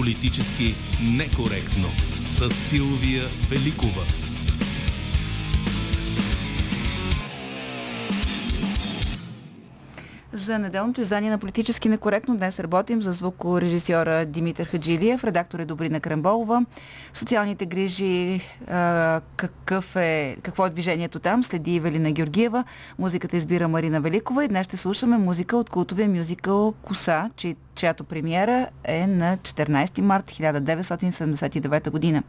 Политически некоректно с Силвия Великова. За неделното издание на Политически некоректно днес работим за звукорежисьора Димитър Хаджилиев, редактор е Добрина Кремболова. Социалните грижи, какъв е, какво е движението там, следи Евелина Георгиева. Музиката избира Марина Великова и днес ще слушаме музика от култовия мюзикъл Коса, чието чиято премиера е на 14 март 1979 година.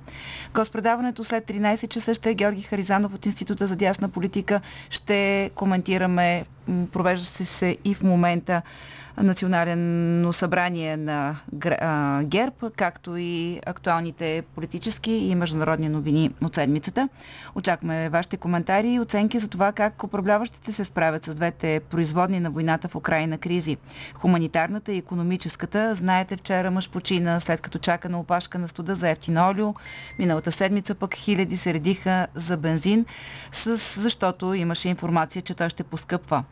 Госпредаването след 13 часа ще е Георги Харизанов от Института за дясна политика. Ще коментираме, провежда се и в момента национално събрание на ГЕРБ, както и актуалните политически и международни новини от седмицата. Очакваме вашите коментари и оценки за това как управляващите се справят с двете производни на войната в Украина кризи. Хуманитарната и економическата. Знаете, вчера мъж почина след като чака на опашка на студа за ефтино олио. Миналата седмица пък хиляди се редиха за бензин, с, защото имаше информация, че той ще поскъпва.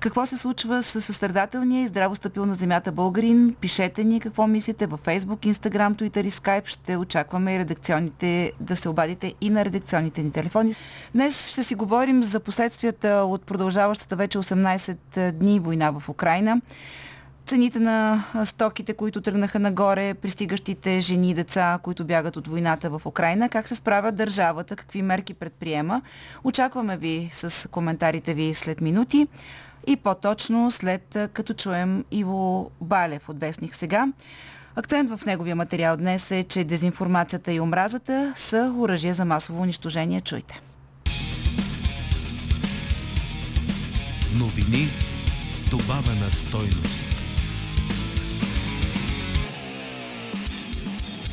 Какво се случва с състрадателния и здраво стъпил на земята българин? Пишете ни какво мислите във Facebook, Instagram, Twitter и Skype. Ще очакваме и редакционните, да се обадите и на редакционните ни телефони. Днес ще си говорим за последствията от продължаващата вече 18 дни война в Украина цените на стоките, които тръгнаха нагоре, пристигащите жени и деца, които бягат от войната в Украина, как се справя държавата, какви мерки предприема. Очакваме ви с коментарите ви след минути и по-точно след като чуем Иво Балев от Вестник сега. Акцент в неговия материал днес е, че дезинформацията и омразата са оръжие за масово унищожение. Чуйте. Новини с добавена стойност.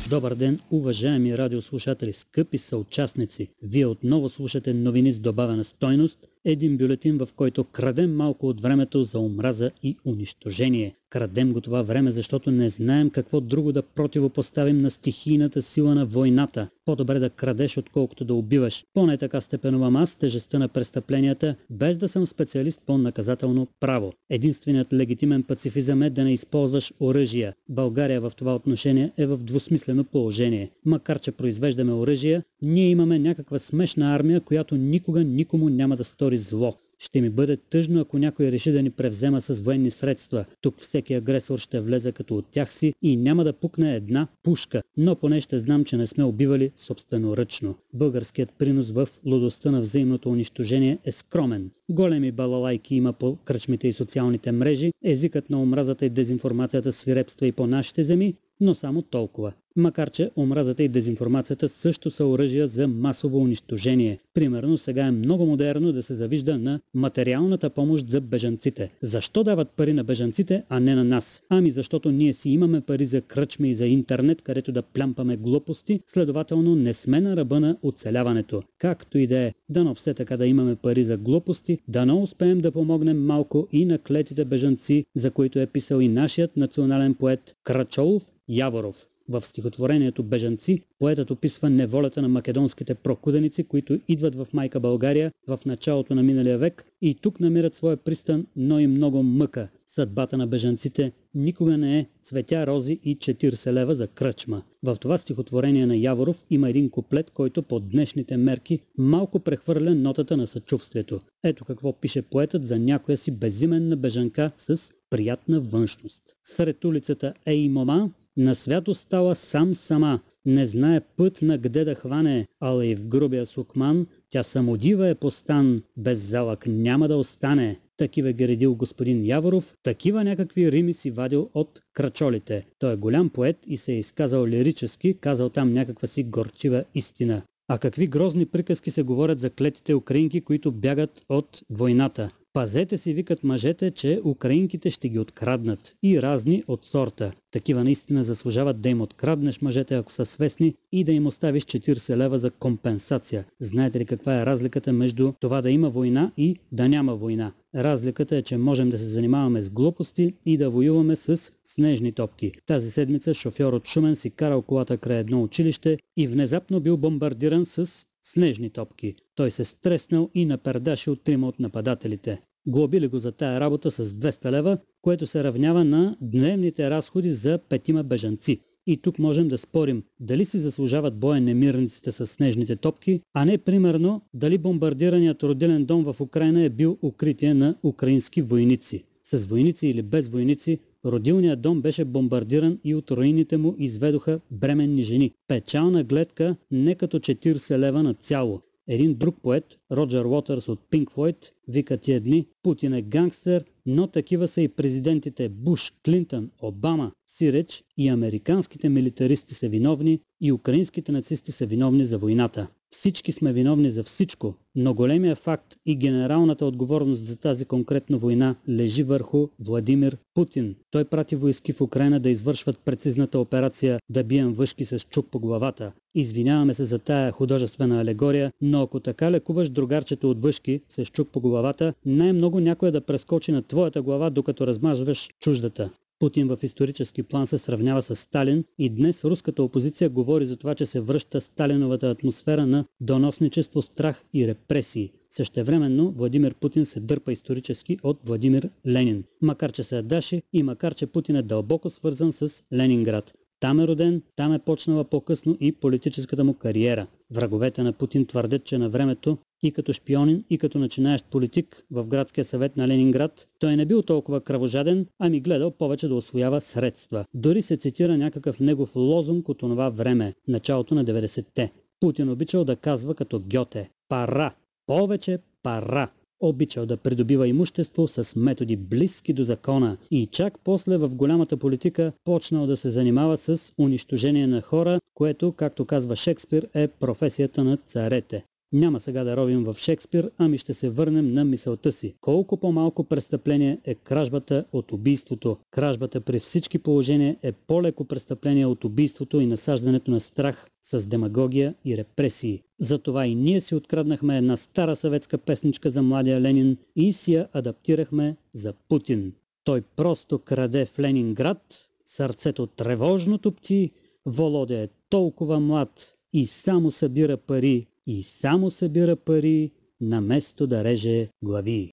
Добър ден, уважаеми радиослушатели, скъпи съучастници! Вие отново слушате новини с добавена стойност, един бюлетин, в който крадем малко от времето за омраза и унищожение. Крадем го това време, защото не знаем какво друго да противопоставим на стихийната сила на войната. По-добре да крадеш, отколкото да убиваш. Поне така степенувам аз тежестта на престъпленията, без да съм специалист по наказателно право. Единственият легитимен пацифизъм е да не използваш оръжия. България в това отношение е в двусмислено положение. Макар, че произвеждаме оръжия, ние имаме някаква смешна армия, която никога никому няма да стори зло. Ще ми бъде тъжно, ако някой реши да ни превзема с военни средства. Тук всеки агресор ще влезе като от тях си и няма да пукне една пушка, но поне ще знам, че не сме убивали собственоръчно. Българският принос в лудостта на взаимното унищожение е скромен. Големи балалайки има по кръчмите и социалните мрежи, езикът на омразата и дезинформацията свирепства и по нашите земи, но само толкова. Макар че омразата и дезинформацията също са оръжия за масово унищожение. Примерно сега е много модерно да се завижда на материалната помощ за бежанците. Защо дават пари на бежанците, а не на нас? Ами защото ние си имаме пари за кръчми и за интернет, където да плямпаме глупости, следователно не сме на ръба на оцеляването. Както и да е, дано все така да имаме пари за глупости, дано успеем да помогнем малко и на клетите бежанци, за които е писал и нашият национален поет Крачолов Яворов. В стихотворението Бежанци поетът описва неволята на македонските прокуденици, които идват в майка България в началото на миналия век и тук намират своя пристан, но и много мъка. Съдбата на бежанците никога не е цветя, рози и 40 лева за кръчма. В това стихотворение на Яворов има един куплет, който по днешните мерки малко прехвърля нотата на съчувствието. Ето какво пише поетът за някоя си безименна бежанка с приятна външност. Сред улицата Ей Мома на свято стала сам сама, не знае път на где да хване, ала и в грубия сукман, тя самодива е постан, без залък няма да остане. Такива ги редил господин Яворов, такива някакви рими си вадил от крачолите. Той е голям поет и се е изказал лирически, казал там някаква си горчива истина. А какви грозни приказки се говорят за клетите украинки, които бягат от войната. Пазете си, викат мъжете, че украинките ще ги откраднат и разни от сорта. Такива наистина заслужават да им откраднеш мъжете, ако са свестни и да им оставиш 40 лева за компенсация. Знаете ли каква е разликата между това да има война и да няма война? Разликата е, че можем да се занимаваме с глупости и да воюваме с снежни топки. Тази седмица шофьор от Шумен си карал колата край едно училище и внезапно бил бомбардиран с снежни топки. Той се стреснал и напердаше от трима от нападателите. Глобили го за тая работа с 200 лева, което се равнява на дневните разходи за петима бежанци. И тук можем да спорим дали си заслужават боя немирниците с снежните топки, а не примерно дали бомбардираният родилен дом в Украина е бил укритие на украински войници. С войници или без войници, родилният дом беше бомбардиран и от руините му изведоха бременни жени. Печална гледка не като 40 лева на цяло. Един друг поет, Роджер Уотърс от Pink Floyd, вика тия дни, Путин е гангстер, но такива са и президентите Буш, Клинтън, Обама, Сиреч и американските милитаристи са виновни и украинските нацисти са виновни за войната. Всички сме виновни за всичко, но големия факт и генералната отговорност за тази конкретна война лежи върху Владимир Путин. Той прати войски в Украина да извършват прецизната операция да бием въшки с чук по главата. Извиняваме се за тая художествена алегория, но ако така лекуваш другарчето от въшки с чук по главата, най-много някой да прескочи на твоята глава, докато размазваш чуждата. Путин в исторически план се сравнява с Сталин и днес руската опозиция говори за това, че се връща Сталиновата атмосфера на доносничество, страх и репресии. Същевременно Владимир Путин се дърпа исторически от Владимир Ленин, макар че се адаши и макар че Путин е дълбоко свързан с Ленинград. Там е роден, там е почнала по-късно и политическата му кариера. Враговете на Путин твърдят, че на времето и като шпионин, и като начинаещ политик в градския съвет на Ленинград, той не бил толкова кръвожаден, ами гледал повече да освоява средства. Дори се цитира някакъв негов лозунг от това време, началото на 90-те. Путин обичал да казва като Гьоте «Пара! Повече пара!» Обичал да придобива имущество с методи близки до закона и чак после в голямата политика почнал да се занимава с унищожение на хора, което, както казва Шекспир, е професията на царете. Няма сега да ровим в Шекспир, ами ще се върнем на мисълта си. Колко по-малко престъпление е кражбата от убийството. Кражбата при всички положения е по-леко престъпление от убийството и насаждането на страх с демагогия и репресии. Затова и ние си откраднахме една стара съветска песничка за младия Ленин и си я адаптирахме за Путин. Той просто краде в Ленинград, сърцето тревожно топти, Володя е толкова млад и само събира пари и само събира пари, наместо да реже глави.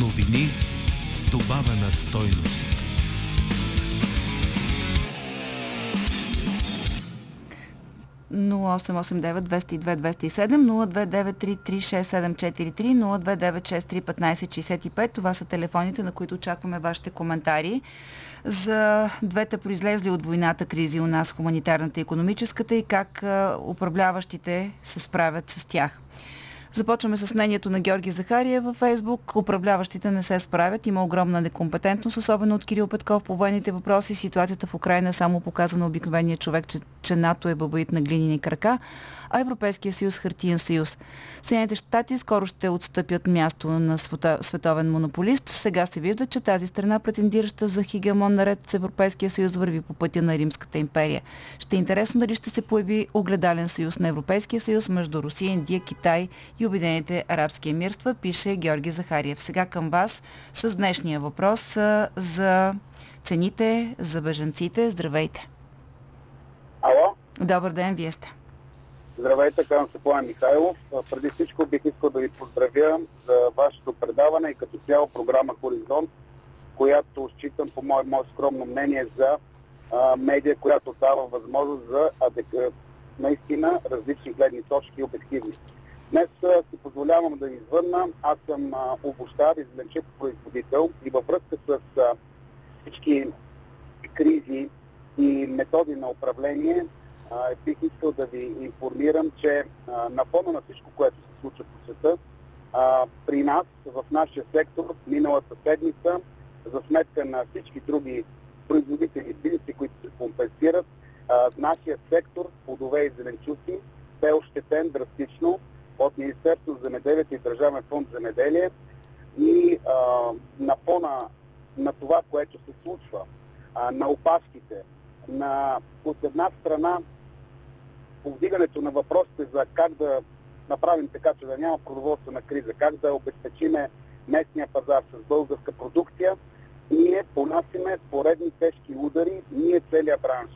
Новини с добавена стойност. Нова 0889 Това са телефоните, на които очакваме вашите коментари за двете произлезли от войната кризи у нас, хуманитарната и економическата и как управляващите се справят с тях. Започваме с мнението на Георги Захария във Фейсбук. Управляващите не се справят. Има огромна некомпетентност, особено от Кирил Петков по военните въпроси. Ситуацията в Украина само показа на обикновения човек, че, че НАТО е бабаит на глинини крака, а Европейския съюз хартиен съюз. Съединените щати скоро ще отстъпят място на световен монополист. Сега се вижда, че тази страна, претендираща за хигемон наред с Европейския съюз, върви по пътя на Римската империя. Ще е интересно дали ще се появи огледален съюз на Европейския съюз между Русия, Индия, Китай и Обединените арабски емирства, пише Георги Захариев. Сега към вас с днешния въпрос за цените за бежанците. Здравейте! Ало? Добър ден, вие сте. Здравейте, казвам се План Михайлов. Преди всичко бих искал да ви поздравя за вашето предаване и като цяло програма Хоризонт, която считам по мое, мое скромно мнение за а, медия, която дава възможност за адек... наистина различни гледни точки и обективни. Днес си позволявам да ви извърна. Аз съм обощар и зеленчев производител и във връзка с а, всички кризи и методи на управление бих искал да ви информирам, че на фона на всичко, което се случва по света, при нас, в нашия сектор, миналата седмица, за сметка на всички други производители и бизнеси, които се компенсират, нашия сектор, плодове и зеленчуци, бе ощетен драстично от Министерство за земеделието и Държавен фонд земеделие и а, на фона на това, което се случва, а, на опашките, на от една страна повдигането на въпросите за как да направим така, че да няма продоволствена криза, как да обезпечиме местния пазар с българска продукция, ние понасиме поредни тежки удари, ние целият бранш.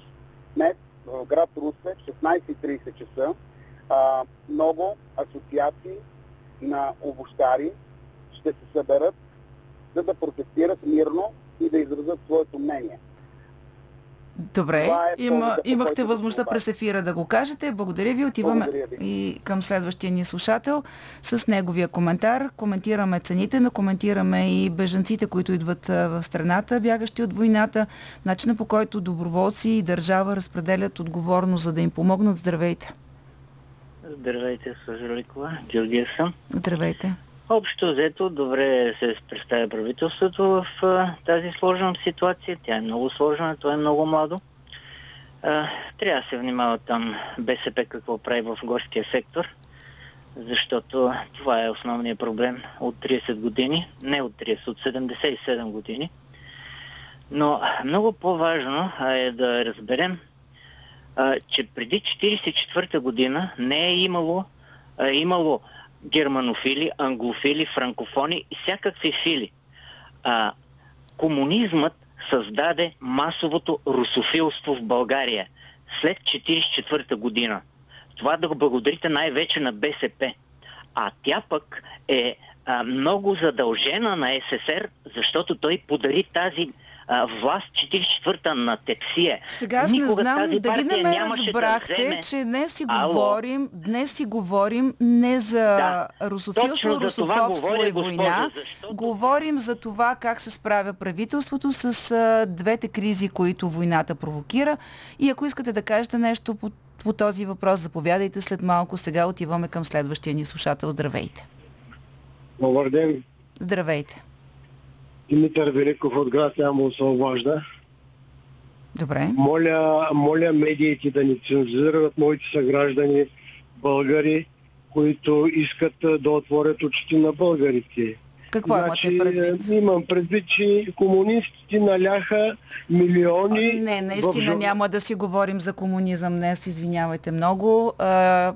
Днес в град Русе в 16.30 часа много асоциации на овощари ще се съберат, за да протестират мирно и да изразят своето мнение. Добре, е Има, имахте възможността да през ефира да го кажете. Благодаря ви. Отиваме Благодаря ви. и към следващия ни слушател с неговия коментар. Коментираме цените, но коментираме и бежанците, които идват в страната, бягащи от войната, начина по който доброволци и държава разпределят отговорност, за да им помогнат. Здравейте! Здравейте, госпожо Ликова. Георгия съм. Здравейте! Общо взето, добре се представя правителството в а, тази сложна ситуация. Тя е много сложна, то е много младо. А, трябва да се внимава там БСП какво прави в горския сектор, защото това е основният проблем от 30 години, не от 30, от 77 години. Но много по-важно е да разберем, а, че преди 1944 година не е имало, а, имало германофили, англофили, франкофони и всякакви фили. А, комунизмът създаде масовото русофилство в България след 1944 година. Това да го благодарите най-вече на БСП. А тя пък е а, много задължена на СССР, защото той подари тази а, власт 44-та на Тепсия. Сега аз не знам дали не ме да разбрахте, вземе- че днес си Ало? говорим, днес си говорим не за Да, русофилство, русофобство говоря, и война. защото- Говорим за това как се справя правителството с а, двете кризи, които войната провокира. И ако искате да кажете нещо по, по този въпрос, заповядайте след малко. Сега отиваме към следващия ни слушател. Здравейте! Добър ден. Здравейте! Димитър Великов от град Ямбол се обажда. Добре. Моля, моля медиите да ни цензурират моите съграждани българи, които искат да отворят очите на българите. Какво имате предвид? е, Имам предвид, че комунистите наляха милиони... Не, в наистина жур- няма да си говорим за комунизъм днес, извинявайте много. А,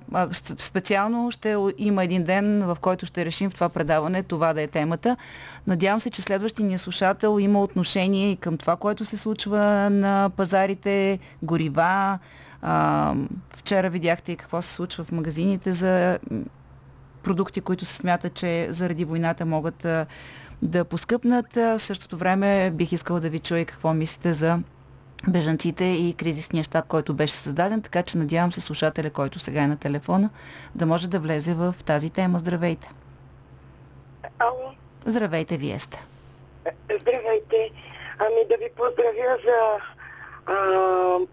специално ще има един ден, в който ще решим в това предаване, това да е темата. Надявам се, че следващия ни слушател има отношение и към това, което се случва на пазарите, горива. А, вчера видяхте и какво се случва в магазините за продукти, които се смятат, че заради войната могат да поскъпнат. В същото време бих искала да ви чуя какво мислите за бежанците и кризисния щаб, който беше създаден, така че надявам се слушателя, който сега е на телефона, да може да влезе в тази тема. Здравейте! Ало, Здравейте, вие сте. здравейте. Ами да ви поздравя за а,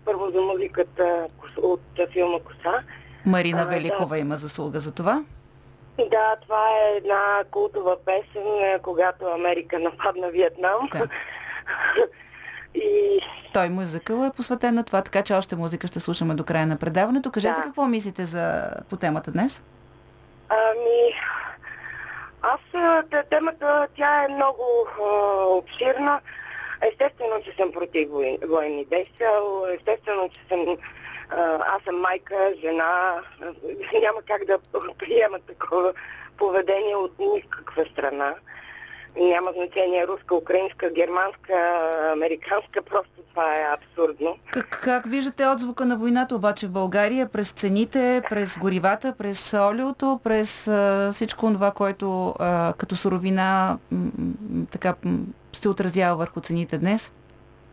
първо за музиката от филма Коса. Марина А, да. Великова има заслуга за това. Да, това е една култова песен, е, когато Америка нападна Виетнам. Да. И Той музикъл е посветен на това, така че още музика ще слушаме до края на предаването. Кажете Да. какво мислите за, по темата днес? Ами, аз темата, тя е много а, обширна. Естествено, че съм против вой- военни действия. Естествено, че съм аз съм майка, жена. Няма как да приема такова поведение от никаква страна. Няма значение руска, украинска, германска, американска. Просто това е абсурдно. Как, как виждате отзвука на войната обаче в България през цените, през горивата, през олиото, през а, всичко това, което а, като суровина така се отразява върху цените днес?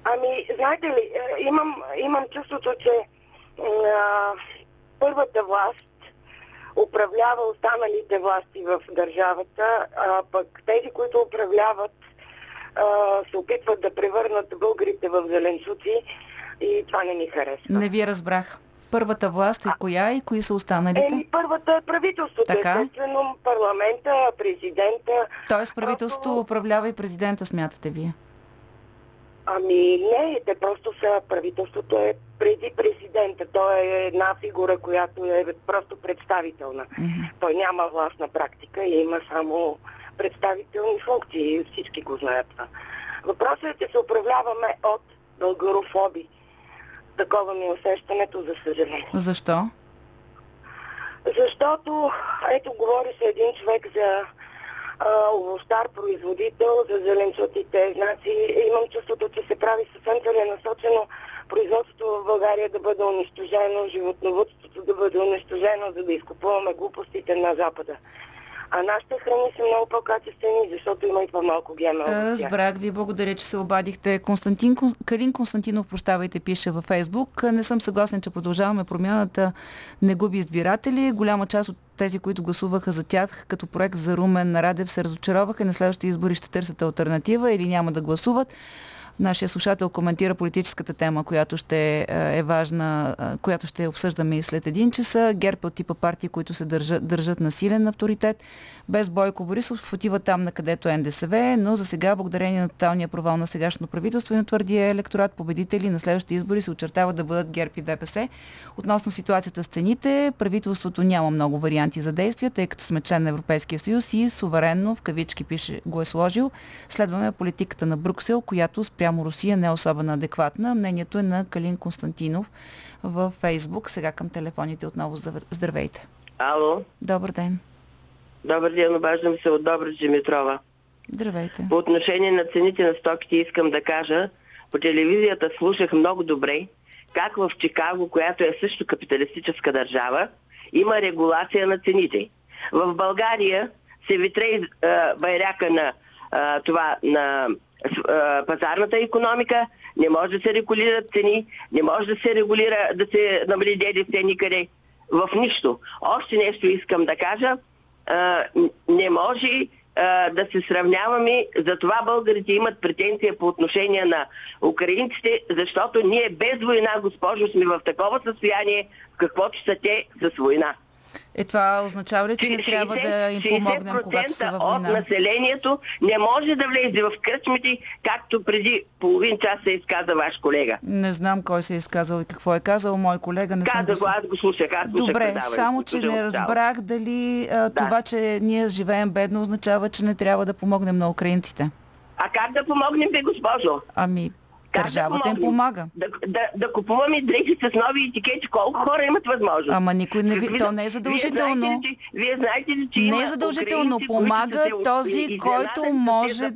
Ами, знаете ли, е, имам, имам чувството, че а, първата власт управлява останалите власти в държавата, а пък тези, които управляват, а, се опитват да превърнат българите в зеленчуци и това не ми харесва. Не ви разбрах. Първата власт е коя и кои са останалите? Еми, първата е правителството, Така. естествено, парламента, президента. Тоест правителството Просто- управлява и президента, смятате вие? Ами не, те просто са, правителството е преди президента. Той е една фигура, която е просто представителна. Той няма власт на практика и има само представителни функции. Всички го знаят това. Въпросът е, че се управляваме от българофоби. Такова ми е усещането, за съжаление. Защо? Защото, ето, говори се един човек за овощар, производител, за зеленчуците. Значи, имам чувството, че се прави съвсем целенасочено производството в България да бъде унищожено, животновътството да бъде унищожено, за да изкупуваме глупостите на Запада. А нашите храни са много по-качествени, защото има и по-малко тях. Разбрах ви, благодаря, че се обадихте. Константин, Кон- Калин Константинов, прощавайте, пише във Фейсбук. Не съм съгласен, че продължаваме промяната не губи избиратели. Голяма част от тези, които гласуваха за тях като проект за Румен Радев, се разочароваха и на следващите избори ще търсят альтернатива или няма да гласуват. Нашия слушател коментира политическата тема, която ще е, е важна, е, която ще обсъждаме и след един часа. ГЕРБ е от типа партии, които се държат, държат на силен авторитет. Без Бойко Борисов отива там, на където е НДСВ, но за сега, благодарение на тоталния провал на сегашното правителство и на твърдия електорат, победители на следващите избори се очертава да бъдат ГЕРБ и ДПС. Относно ситуацията с цените, правителството няма много варианти за действия, тъй като сме член на Европейския съюз и суверенно, в кавички пише, го е сложил. Следваме политиката на Брюксел, която спрямо Русия не е особено адекватна. Мнението е на Калин Константинов във Фейсбук. Сега към телефоните отново здраве- здравейте. Ало, Добър ден. добър ден, обаждам се от Добрич Димитрова. Здравейте. По отношение на цените на стоките искам да кажа, по телевизията слушах много добре как в Чикаго, която е също капиталистическа държава, има регулация на цените. В България се витре а, байряка на а, това на пазарната економика, не може да се регулират цени, не може да се регулира, да се намали ДДС никъде. В нищо. Още нещо искам да кажа. Не може да се сравняваме. Затова българите имат претенция по отношение на украинците, защото ние без война, госпожо, сме в такова състояние, каквото са те с война. Е, това означава ли, че не трябва да им помогнем, когато са 60% във от война? населението не може да влезе в кръчмите, както преди половин час се изказа ваш колега. Не знам кой се е изказал и какво е казал. Мой колега не Каза го, аз го слушах, аз Добре, само че не разбрах дали а, това, че ние живеем бедно, означава, че не трябва да помогнем на украинците. А как да помогнем, бе, госпожо? Ами, Как държавата да им помага. Да, да, да купуваме дрехи с нови етикети. Колко хора имат възможност? Ама никой не ви- Какви то не е Вие задължително. знаете ли, че, вие знаете ли, че Не е задължително. украинци, Помага се този, който може-?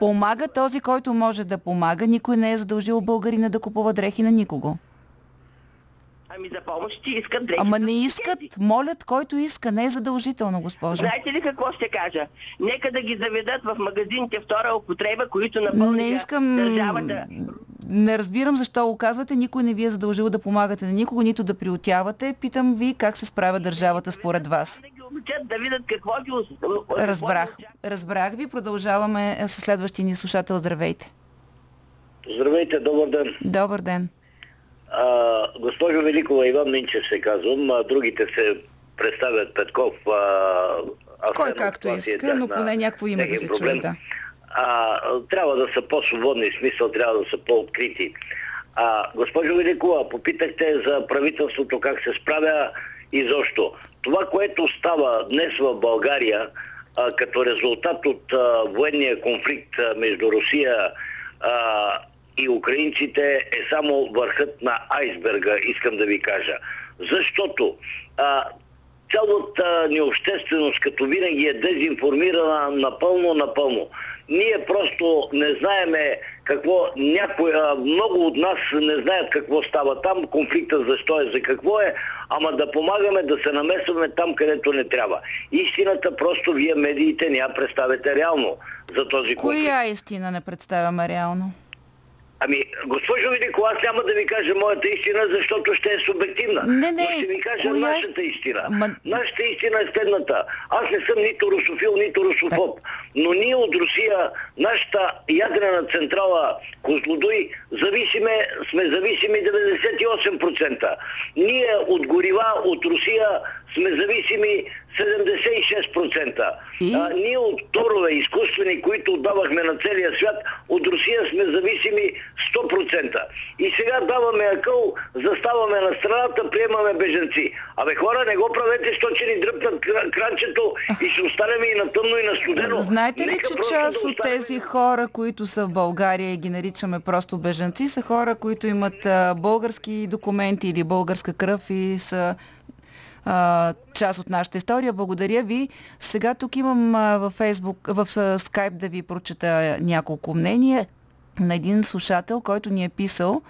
Помага този, който може да помага. Никой не е задължил българина да купува дрехи на никого. Ами за помощ ти искат дрехи. Ама не искат, молят, който иска. Не е задължително, госпожо. Знаете ли какво ще кажа? Нека да ги заведат в магазините втора употреба, които напълниха Не искам... държавата. Не разбирам защо го казвате. Никой не ви е задължил да помагате на никого, нито да приотявате. Питам ви как се справя държавата според вас. Да ги обучат, да видят какво ги... Разбрах. Разбрах ви. Продължаваме с следващия ни слушател. Здравейте. Здравейте, добър ден. Добър ден. А, госпожо Великова, Иван Минчев се казвам, а другите се представят Петков. А, Кой както е иска, но поне някакво име да се чуе, да. А, трябва да са по-свободни, смисъл трябва да са по-открити. А, госпожо Великова, попитахте за правителството как се справя и защо. Това, което става днес в България, а, като резултат от а, военния конфликт а, между Русия а, и украинците е само върхът на айсберга, искам да ви кажа. Защото а, цялата ни общественост, като винаги е дезинформирана напълно, напълно. Ние просто не знаеме какво, някой, а, много от нас не знаят какво става там, конфликта защо е, за какво е, ама да помагаме да се намесваме там, където не трябва. Истината просто вие медиите не я представяте реално за този конфликт. Коя истина не представяме реално? Ами, госпожо Велико, аз няма да ви кажа моята истина, защото ще е субективна. Не, не, Но ще ви кажа коя- нашата истина. Ма- Нашата истина е следната. Аз не съм нито русофил, нито русофоб. Но ние от Русия, нашата ядрена централа Козлодуй, зависиме, сме зависими 98%. Ние от горива от Русия сме зависими 76%. И? А, ние от торове изкуствени, които отдавахме на целия свят, от Русия сме зависими 100%. И сега даваме акъл, заставаме на страната, приемаме беженци. Абе хора, не го правете, що че ни дръпнат кра- кранчето и ще останем и на тъмно и на студено. Знаете ли, Нека че част да от тези хора, които са в България и ги наричаме просто бежанци, са хора, които имат а, български документи или българска кръв и са част от нашата история. Благодаря ви. Сега тук имам във Фейсбук, в а, скайп да ви прочета няколко мнения на един слушател, който ни е писал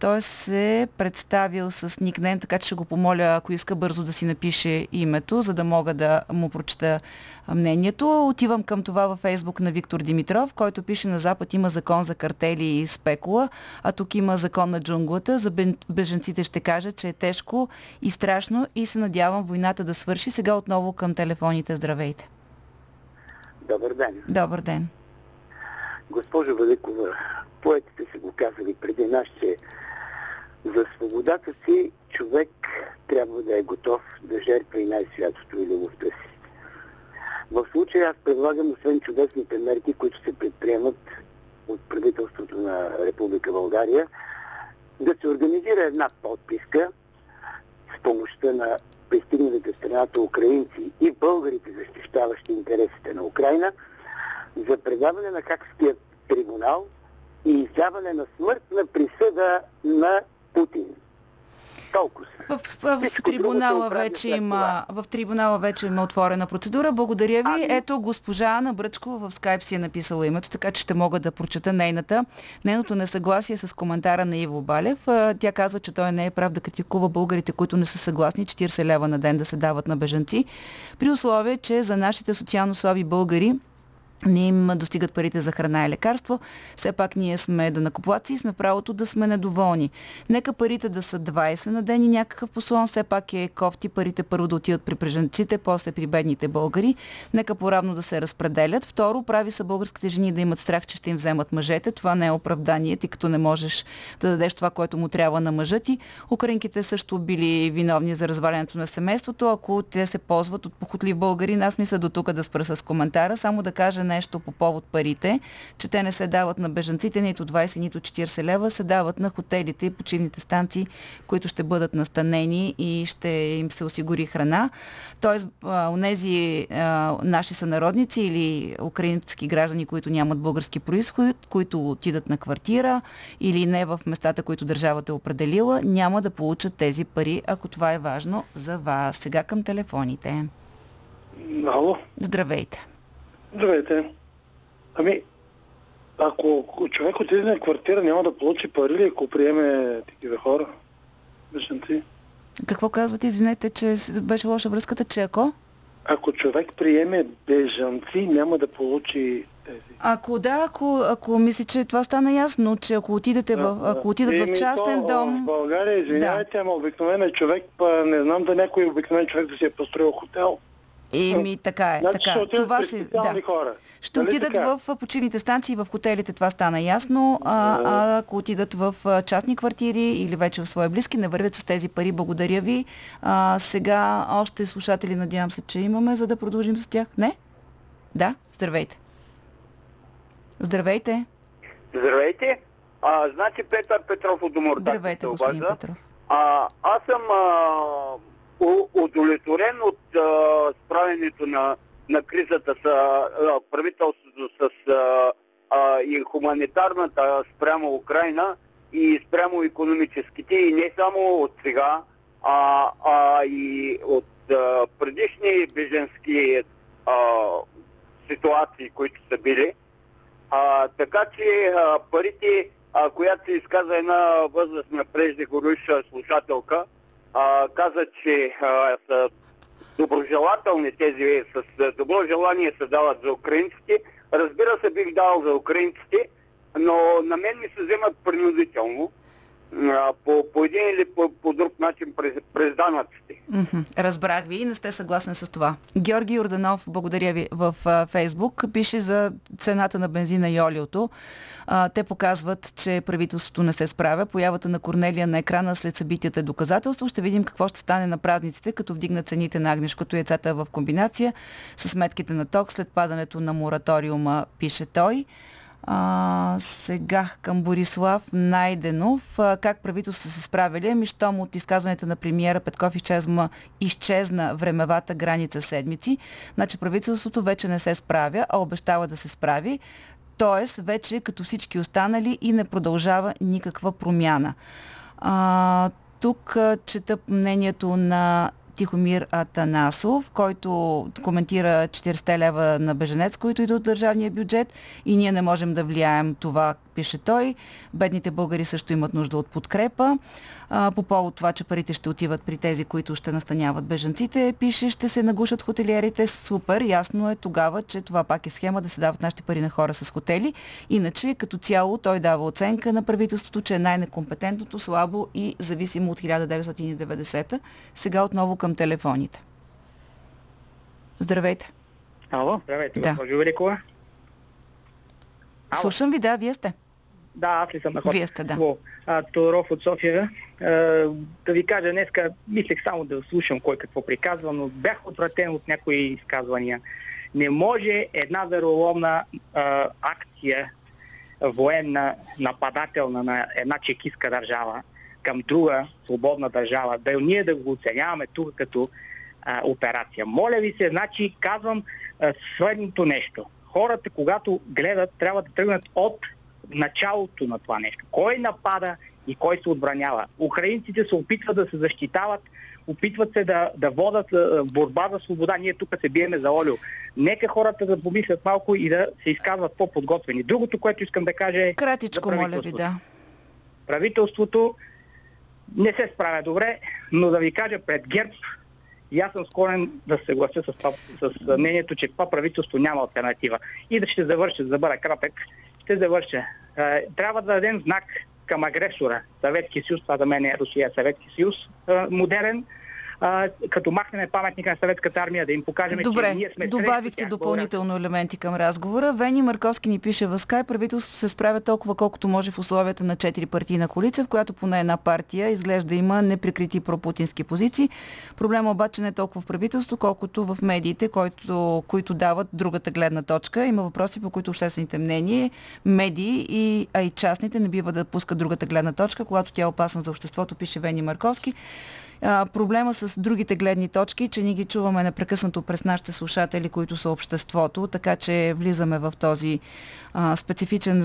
Той се представил с никнейм, така че ще го помоля, ако иска бързо да си напише името, за да мога да му прочета мнението. Отивам към това във фейсбук на Виктор Димитров, който пише на Запад има закон за картели и спекула, а тук има закон на джунглата. За беженците ще кажа, че е тежко и страшно и се надявам войната да свърши. Сега отново към телефоните. Здравейте! Добър ден! Добър ден! Госпожо Великова, поетите са го казали преди нас, че за свободата си човек трябва да е готов да жертва и най-святото и любовта си. В случая аз предлагам, освен чудесните мерки, които се предприемат от правителството на Република България, да се организира една подписка с помощта на пристигналите в страната украинци и българите, защищаващи интересите на Украина, за предаване на Хакския трибунал и издаване на смъртна присъда на Путин. Толкова. В, в, в, трибунала вече има, в трибунала вече има отворена процедура. Благодаря ви. Ами... Ето госпожа Ана Бръчкова в скайп си е написала името, така че ще мога да прочета нейната. Нейното несъгласие с коментара на Иво Балев. Тя казва, че той не е прав да критикува българите, които не са съгласни 40 лева на ден да се дават на бежанци, при условие, че за нашите социално слаби българи не им достигат парите за храна и лекарство. Все пак ние сме да накоплаци и сме правото да сме недоволни. Нека парите да са 20 на ден и някакъв послон. Все пак е кофти парите първо да отидат при преженците, после при бедните българи. Нека поравно да се разпределят. Второ, прави са българските жени да имат страх, че ще им вземат мъжете. Това не е оправдание, ти като не можеш да дадеш това, което му трябва на мъжа ти. Украинките също били виновни за развалянето на семейството. Ако те се ползват от похотлив българин, аз мисля до тук да спра с коментара. Само да кажа нещо по повод парите, че те не се дават на бежанците нито 20, нито 40 лева, се дават на хотелите и почивните станции, които ще бъдат настанени и ще им се осигури храна. Тоест, онези наши сънародници или украински граждани, които нямат български происход, които отидат на квартира или не в местата, които държавата е определила, няма да получат тези пари, ако това е важно за вас. Сега към телефоните. Ало. Здравейте. Здравейте. Ами, ако човек отиде на квартира, няма да получи пари ли, ако приеме такива хора? Бежанци? Какво казвате? Извинете, че беше лоша връзката, че ако? Ако човек приеме бежанци, няма да получи тези. Ако да, ако, ако мисли, че това стана ясно, че ако отидете в, ако отидат в частен то, дом... В България, извинявайте, да. ама обикновен човек, па, не знам да някой обикновен човек да си е построил хотел. Еми, така е. Значи така. Ще това си, да. хора. Ще нали отидат така? в почивните станции, в хотелите, това стана ясно. А, а ако отидат в частни квартири или вече в свои близки, не вървят с тези пари. Благодаря ви. А, сега още слушатели, надявам се, че имаме, за да продължим с тях. Не? Да? Здравейте. Здравейте. Здравейте. А, значи Петър Петров от Доморда. Здравейте, господин Петров. А, аз съм а, удовлетворен от а, справянето на, на кризата с а, правителството с а, а, и хуманитарната спрямо Украина и спрямо економическите и не само от сега, а, а и от а, предишни беженски а, ситуации, които са били. А, така че а, парите, а, която се изказа една възрастна преждеговоривша слушателка, а, каза, че а, са доброжелателни тези, с добро желание се дават за украинците. Разбира се, бих дал за украинците, но на мен ми се вземат принудително по, по един или по, по друг начин през, през данъците. Разбрах ви и не сте съгласни с това. Георги Орданов, благодаря ви в Фейсбук, пише за цената на бензина и олиото. А, те показват, че правителството не се справя. Появата на Корнелия на екрана след събитията е доказателство. Ще видим какво ще стане на празниците, като вдигнат цените на агнешкото яйцата в комбинация с сметките на ток след падането на мораториума, пише той. А, сега към Борислав Найденов. А, как правителството се справили? Ами, щом от изказването на премиера Петков изчезна, изчезна времевата граница седмици, значи правителството вече не се справя, а обещава да се справи. Тоест, вече като всички останали и не продължава никаква промяна. А, тук чета мнението на Тихомир Атанасов, който коментира 40 лева на беженец, които идват от държавния бюджет и ние не можем да влияем това, пише той. Бедните българи също имат нужда от подкрепа. А, по повод това, че парите ще отиват при тези, които ще настаняват бежанците, пише, ще се нагушат хотелиерите. Супер, ясно е тогава, че това пак е схема да се дават нашите пари на хора с хотели. Иначе, като цяло, той дава оценка на правителството, че е най-некомпетентното, слабо и зависимо от 1990. Сега отново към телефоните. Здравейте. Ало, здравейте, Да. госпожо Великова. Ало. Слушам ви, да, вие сте. Да, аз ли съм на ход? Вие сте, да. А, Тодоров от София. А, да ви кажа, днеска мислех само да слушам кой какво приказва, но бях отвратен от някои изказвания. Не може една вероломна а, акция военна, нападателна на една чекистка държава към друга свободна държава, да ние да го оценяваме тук като а, операция. Моля ви се, значи казвам а, следното нещо. Хората, когато гледат, трябва да тръгнат от началото на това нещо. Кой напада и кой се отбранява. Украинците се опитват да се защитават, опитват се да, да водат борба за свобода. Ние тук се биеме за Олио. Нека хората да помислят малко и да се изказват по-подготвени. Другото, което искам да кажа е... Кратичко, моля ви, да. Правителството не се справя добре, но да ви кажа пред ГЕРБ, и аз съм склонен да се съглася с, това, с мнението, че това правителство няма альтернатива. И да ще завърша, за да бъда кратък, ще завърша. Трябва да дадем знак към агресора. Съветски съюз, това за мен е Русия, Съветски съюз, модерен, а, като махнем паметника на съветската армия, да им покажем, че Добре, ние сме добавихте тях. допълнително елементи към разговора. Вени Марковски ни пише в Скай, правителството се справя толкова колкото може в условията на четири партийна коалиция, в която поне една партия изглежда има неприкрити пропутински позиции. Проблема обаче не е толкова в правителство, колкото в медиите, които, които дават другата гледна точка. Има въпроси, по които обществените мнения, медии, и, а и частните не бива да пускат другата гледна точка, когато тя е опасна за обществото, пише Вени Марковски. А, проблема с другите гледни точки, че ние ги чуваме непрекъснато през нашите слушатели, които са обществото, така че влизаме в този а, специфичен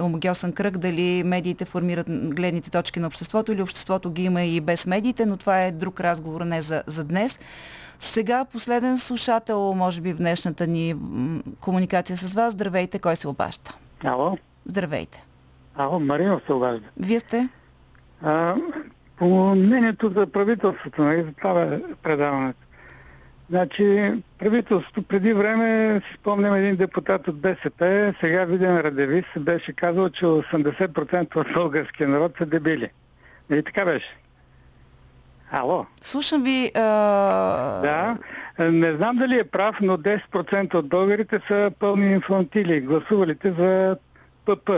омагиосен кръг, дали медиите формират гледните точки на обществото или обществото ги има и без медиите, но това е друг разговор, не за, за днес. Сега последен слушател, може би в днешната ни комуникация с вас. Здравейте, кой се обажда? Ало, Здравейте. ало, Маринов се обажда. Вие сте? А, по мнението за правителството, нали, за това е предаването. Значи, правителството преди време, си спомням един депутат от БСП, сега Виден Радевис, беше казал, че 80% от българския народ са дебили. И така беше. Ало. Слушам ви. А... Да, не знам дали е прав, но 10% от българите са пълни инфантили, гласувалите за ПП.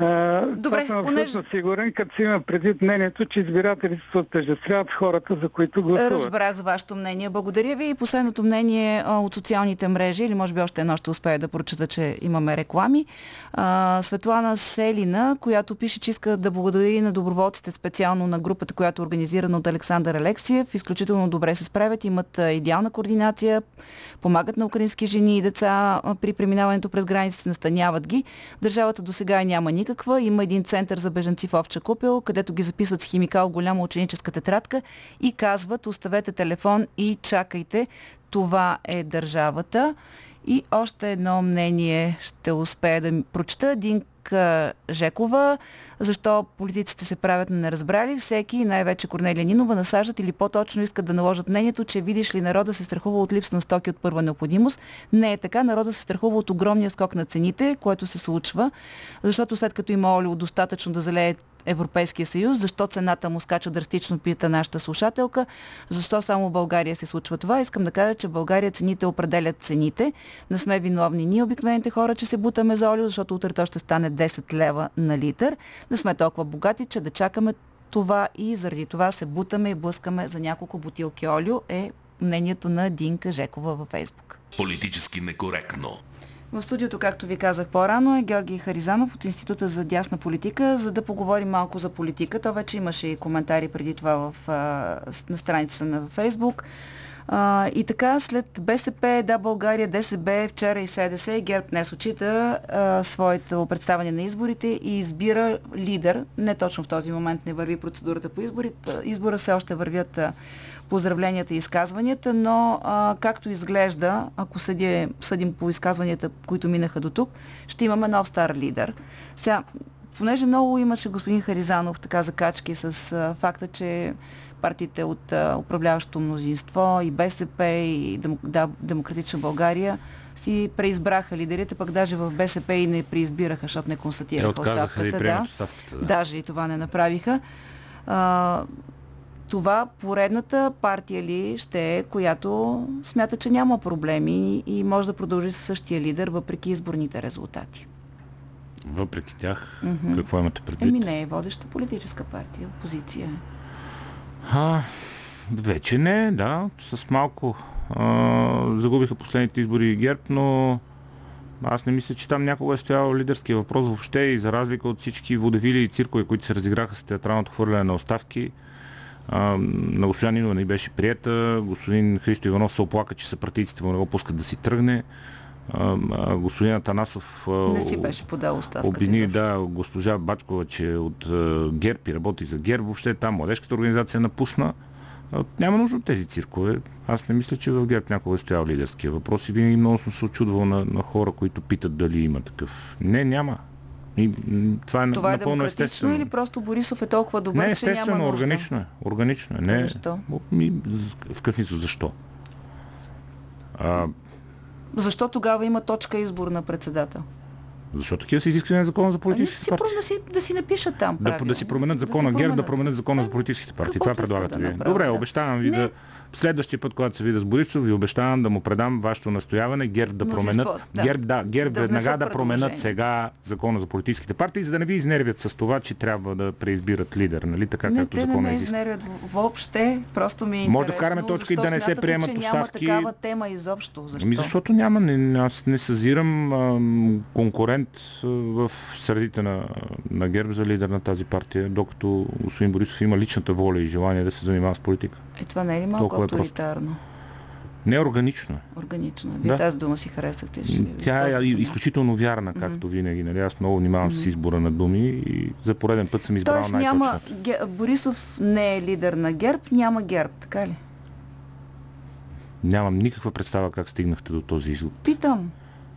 А, Добре, съм абсолютно сигурен, като си има предвид мнението, че избирателите се отъждествяват с хората, за които гласуват. Разбрах за вашето мнение. Благодаря ви. И последното мнение а, от социалните мрежи, или може би още едно ще успея да прочета, че имаме реклами. А, Светлана Селина, която пише, че иска да благодари на доброволците, специално на групата, която е организирана от Александър Алексиев. Изключително добре се справят, имат идеална координация, помагат на украински жени и деца при преминаването през границите, настаняват ги. Държавата до сега няма никаква. Има един център за бежанци в Овча купел, където ги записват с химикал голяма ученическа тетрадка и казват оставете телефон и чакайте. Това е държавата. И още едно мнение ще успея да ми прочета. Динка Жекова. Защо политиците се правят на неразбрали? Всеки, най-вече Корнелия Нинова, насаждат или по-точно искат да наложат мнението, че видиш ли народа се страхува от липса на стоки от първа необходимост. Не е така. Народа се страхува от огромния скок на цените, което се случва. Защото след като има олио достатъчно да залее Европейския съюз, защо цената му скача драстично, пита нашата слушателка, защо само в България се случва това. Искам да кажа, че в България цените определят цените. Не сме виновни ние, обикновените хора, че се бутаме за олио, защото утре то ще стане 10 лева на литър. Не сме толкова богати, че да чакаме това и заради това се бутаме и блъскаме за няколко бутилки олио е мнението на Динка Жекова във Фейсбук. Политически некоректно. В студиото, както ви казах по-рано, е Георги Харизанов от Института за дясна политика, за да поговорим малко за политика. То вече имаше и коментари преди това в, на страницата на Фейсбук. А, и така, след БСП, Да, България, ДСБ, вчера и СДС, ГЕРБ днес очита а, своето представяне на изборите и избира лидер. Не точно в този момент не върви процедурата по изборите. Избора все още вървят а, поздравленията и изказванията, но а, както изглежда, ако съди, съдим по изказванията, които минаха до тук, ще имаме нов стар лидер. Сега, понеже много имаше господин Харизанов така закачки с а, факта, че партиите от а, управляващото мнозинство и БСП и Демо, да, Демократична България си преизбраха лидерите, пък даже в БСП и не преизбираха, защото не констатираха оставката. Да. оставката. Да. Даже и това не направиха. А, това поредната партия ли ще е, която смята, че няма проблеми и може да продължи със същия лидер, въпреки изборните резултати. Въпреки тях, mm-hmm. какво имате предвид? Еми не е водеща политическа партия, опозиция. А, вече не, да. С малко а, загубиха последните избори ГЕРБ, но аз не мисля, че там някога е стоял лидерски въпрос въобще и за разлика от всички водевили и циркове, които се разиграха с театралното хвърляне на оставки, на госпожа Нинова не беше приета, господин Христо Иванов се оплака, че съпартийците му не го пускат да си тръгне. Господин Атанасов не си беше подал оставката. Обвини, да, госпожа Бачкова, че от ГЕРБ и работи за ГЕРБ, въобще там младежката организация напусна. Няма нужда от тези циркове. Аз не мисля, че в ГЕРБ някога е стоял лидерския въпрос и винаги много съм се очудвал на, на хора, които питат дали има такъв. Не, няма. И, това е, това е напълно естествено. или просто Борисов е толкова добър, Не, естествено, че няма органично е. Органично е. Не, защо? Ми, в късница защо? А, защо тогава има точка избор на председател? Защото такива са изисквания на закона за политическите ами, партии. Да си, да си напишат там. Да, да си променят закона да ГЕРБ, да променят закона за политическите партии. Това предлагате да ви. Добре, обещавам ви не. да Следващия път, когато се видя с Борисов, ви обещавам да му предам вашето настояване ГЕРБ да променят. Да. ГЕРБ, да, ГЕРБ да веднага да променят сега закона за политическите партии, за да не ви изнервят с това, че трябва да преизбират лидер, нали? Така не, както те закона не изисква. изнервят въобще, просто ми е Може да вкараме точка и да не се приемат че оставки. Няма такава тема изобщо. Защо? Ами защото няма, не, аз не съзирам ам, конкурент в средите на, на ГЕРБ за лидер на тази партия, докато господин Борисов има личната воля и желание да се занимава с политика. Е, това не е ли малко Толкова авторитарно? Не е органично. Органично. Вие да. тази дума си харесахте. Ще Тя е изключително вярна, както mm-hmm. винаги. Нали? Аз много внимавам mm-hmm. с избора на думи и за пореден път съм избрал Тоест, няма, Ге... Борисов не е лидер на ГЕРБ, няма ГЕРБ, така ли? Нямам никаква представа как стигнахте до този извод. Питам.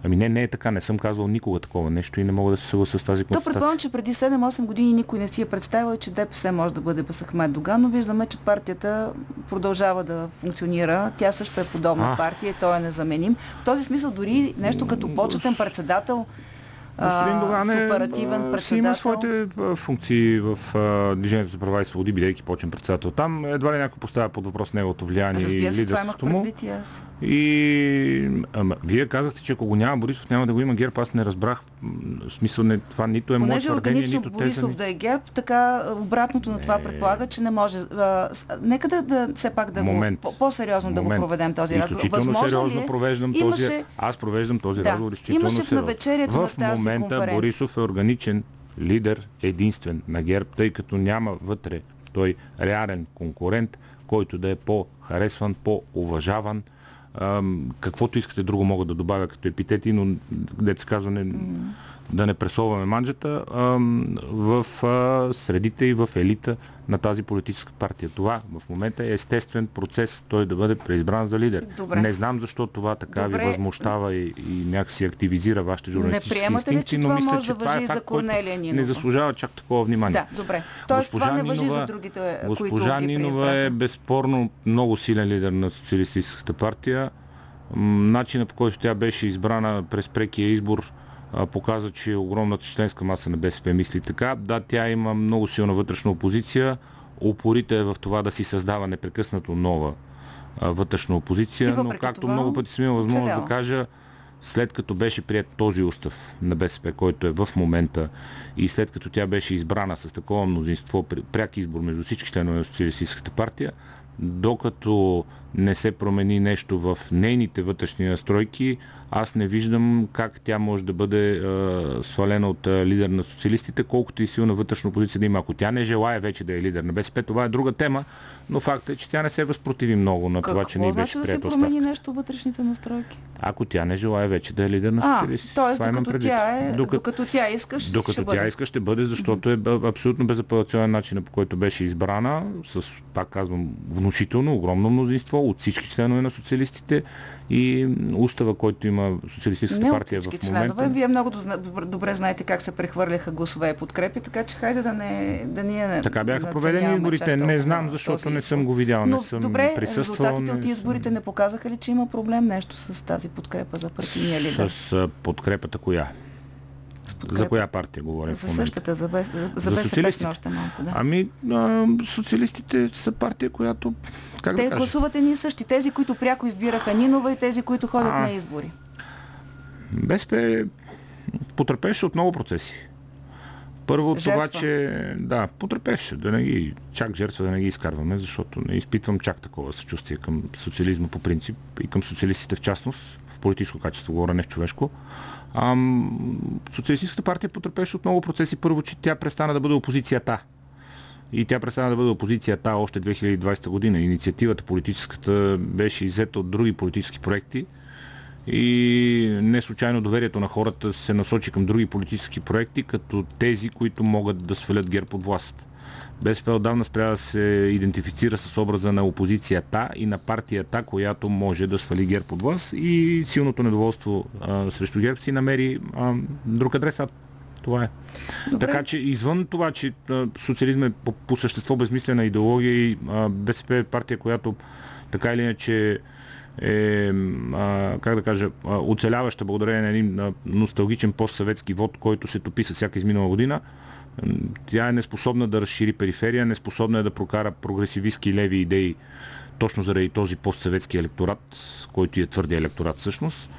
Ами не, не е така. Не съм казал никога такова нещо и не мога да се съглася с тази констатация. То предполагам, че преди 7-8 години никой не си е представил, че ДПС може да бъде Басахмет Доган, но виждаме, че партията продължава да функционира. Тя също е подобна а. партия той е незаменим. В този смисъл дори нещо като почетен председател Господин Доган е, оперативен председател. си има своите функции в а, Движението за права и свободи, бидейки почен председател. Там едва ли някой поставя под въпрос неговото влияние и лидерството му. И, ама, вие казахте, че ако го няма Борисов, няма да го има ГЕРБ. Аз не разбрах. В смисъл, не, това нито е мое твърдение, нито Борисов теза. да е ГЕРБ, така обратното на това не. предполага, че не може. А, нека да, да все пак да Момент. го по-сериозно да го проведем този разговор. Изключително сериозно е? провеждам този. Аз провеждам този разговор изключително Имаше сериозно. в навечерието в тази момента Борисов е органичен лидер единствен на ГЕРБ, тъй като няма вътре той реален конкурент, който да е по-харесван, по-уважаван. Каквото искате друго мога да добавя като епитети, но деца казва не, да не пресоваме манджата в средите и в елита на тази политическа партия. Това в момента е естествен процес той да бъде преизбран за лидер. Добре. Не знам защо това така Добре. ви възмущава и, и някакси активизира вашите журналистически не инстинкти, ли, но мисля, че да това е факт, който не заслужава чак такова внимание. Да, добре. Тоест госпожа това не въжи Нинова, за другите, Госпожа които Нинова е безспорно много силен лидер на социалистическата партия. Начинът по който тя беше избрана през прекия избор показва, че огромната членска маса на БСП мисли така. Да, тя има много силна вътрешна опозиция, упорита е в това да си създава непрекъснато нова вътрешна опозиция, но както това, много пъти съм имал възможност да кажа, след като беше прият този устав на БСП, който е в момента и след като тя беше избрана с такова мнозинство, пряк избор между всички членове на Социалистическата партия, докато не се промени нещо в нейните вътрешни настройки, аз не виждам как тя може да бъде а, свалена от а, лидер на социалистите, колкото и силна вътрешна опозиция да има. Ако тя не желая вече да е лидер на БСП, това е друга тема, но факт е, че тя не се възпротиви много на Какво това, че не й значи беше да се промени нещо вътрешните настройки? Ако тя не желая вече да е лидер на социалистите. т.е. Това докато тя, е, Докато- докато тя искаш, докато ще тя бъде. иска ще бъде, защото е абсолютно безапелационен начин, по който беше избрана, с, пак казвам, внушително, огромно мнозинство от всички членове на социалистите и устава, който има социалистическата Не партия в момента. членове. Вие много добре- знаете как се прехвърляха гласове и подкрепи, така че хайде да не да ние Така бяха проведени изборите. Не знам, защото не съм го видял, не съм добре, присъствал. резултатите от изборите не показаха ли, че има проблем нещо с тази подкрепа за партийния лидер? С подкрепата коя? За коя партия говорим За същата, за, без, за, За БСП социалистите? още малко. Да. Ами, а, социалистите са партия, която, как Те да гласуват едни и същи. Тези, които пряко избираха Нинова и тези, които ходят А. на избори. БСП потърпеше от много процеси. Първо от това, че да, потърпеше, да не ги, чак жертва да не ги изкарваме, защото не изпитвам чак такова съчувствие към социализма по принцип и към социалистите в частност, в политическо качество, говоря не в човешко. Ам, социалистическата партия потърпеше от много процеси. Първо, че тя престана да бъде опозицията. И тя престана да бъде опозицията още 2020 година. Инициативата политическата беше иззета от други политически проекти и не случайно доверието на хората се насочи към други политически проекти, като тези, които могат да свалят ГЕРБ от власт. БСП отдавна спря да се идентифицира с образа на опозицията и на партията, която може да свали ГЕРБ от власт и силното недоволство а, срещу ГЕРБ си намери а, друг адрес. А това е. Добре. Така че извън това, че а, е по, по същество безмислена идеология и а, БСП е партия, която така или иначе е, а, как да кажа, а, оцеляваща благодарение на един а, носталгичен постсъветски вод, който се топи с всяка изминала година. Тя е неспособна да разшири периферия, неспособна е да прокара прогресивистски леви идеи точно заради този постсъветски електорат, който е твърдия електорат всъщност.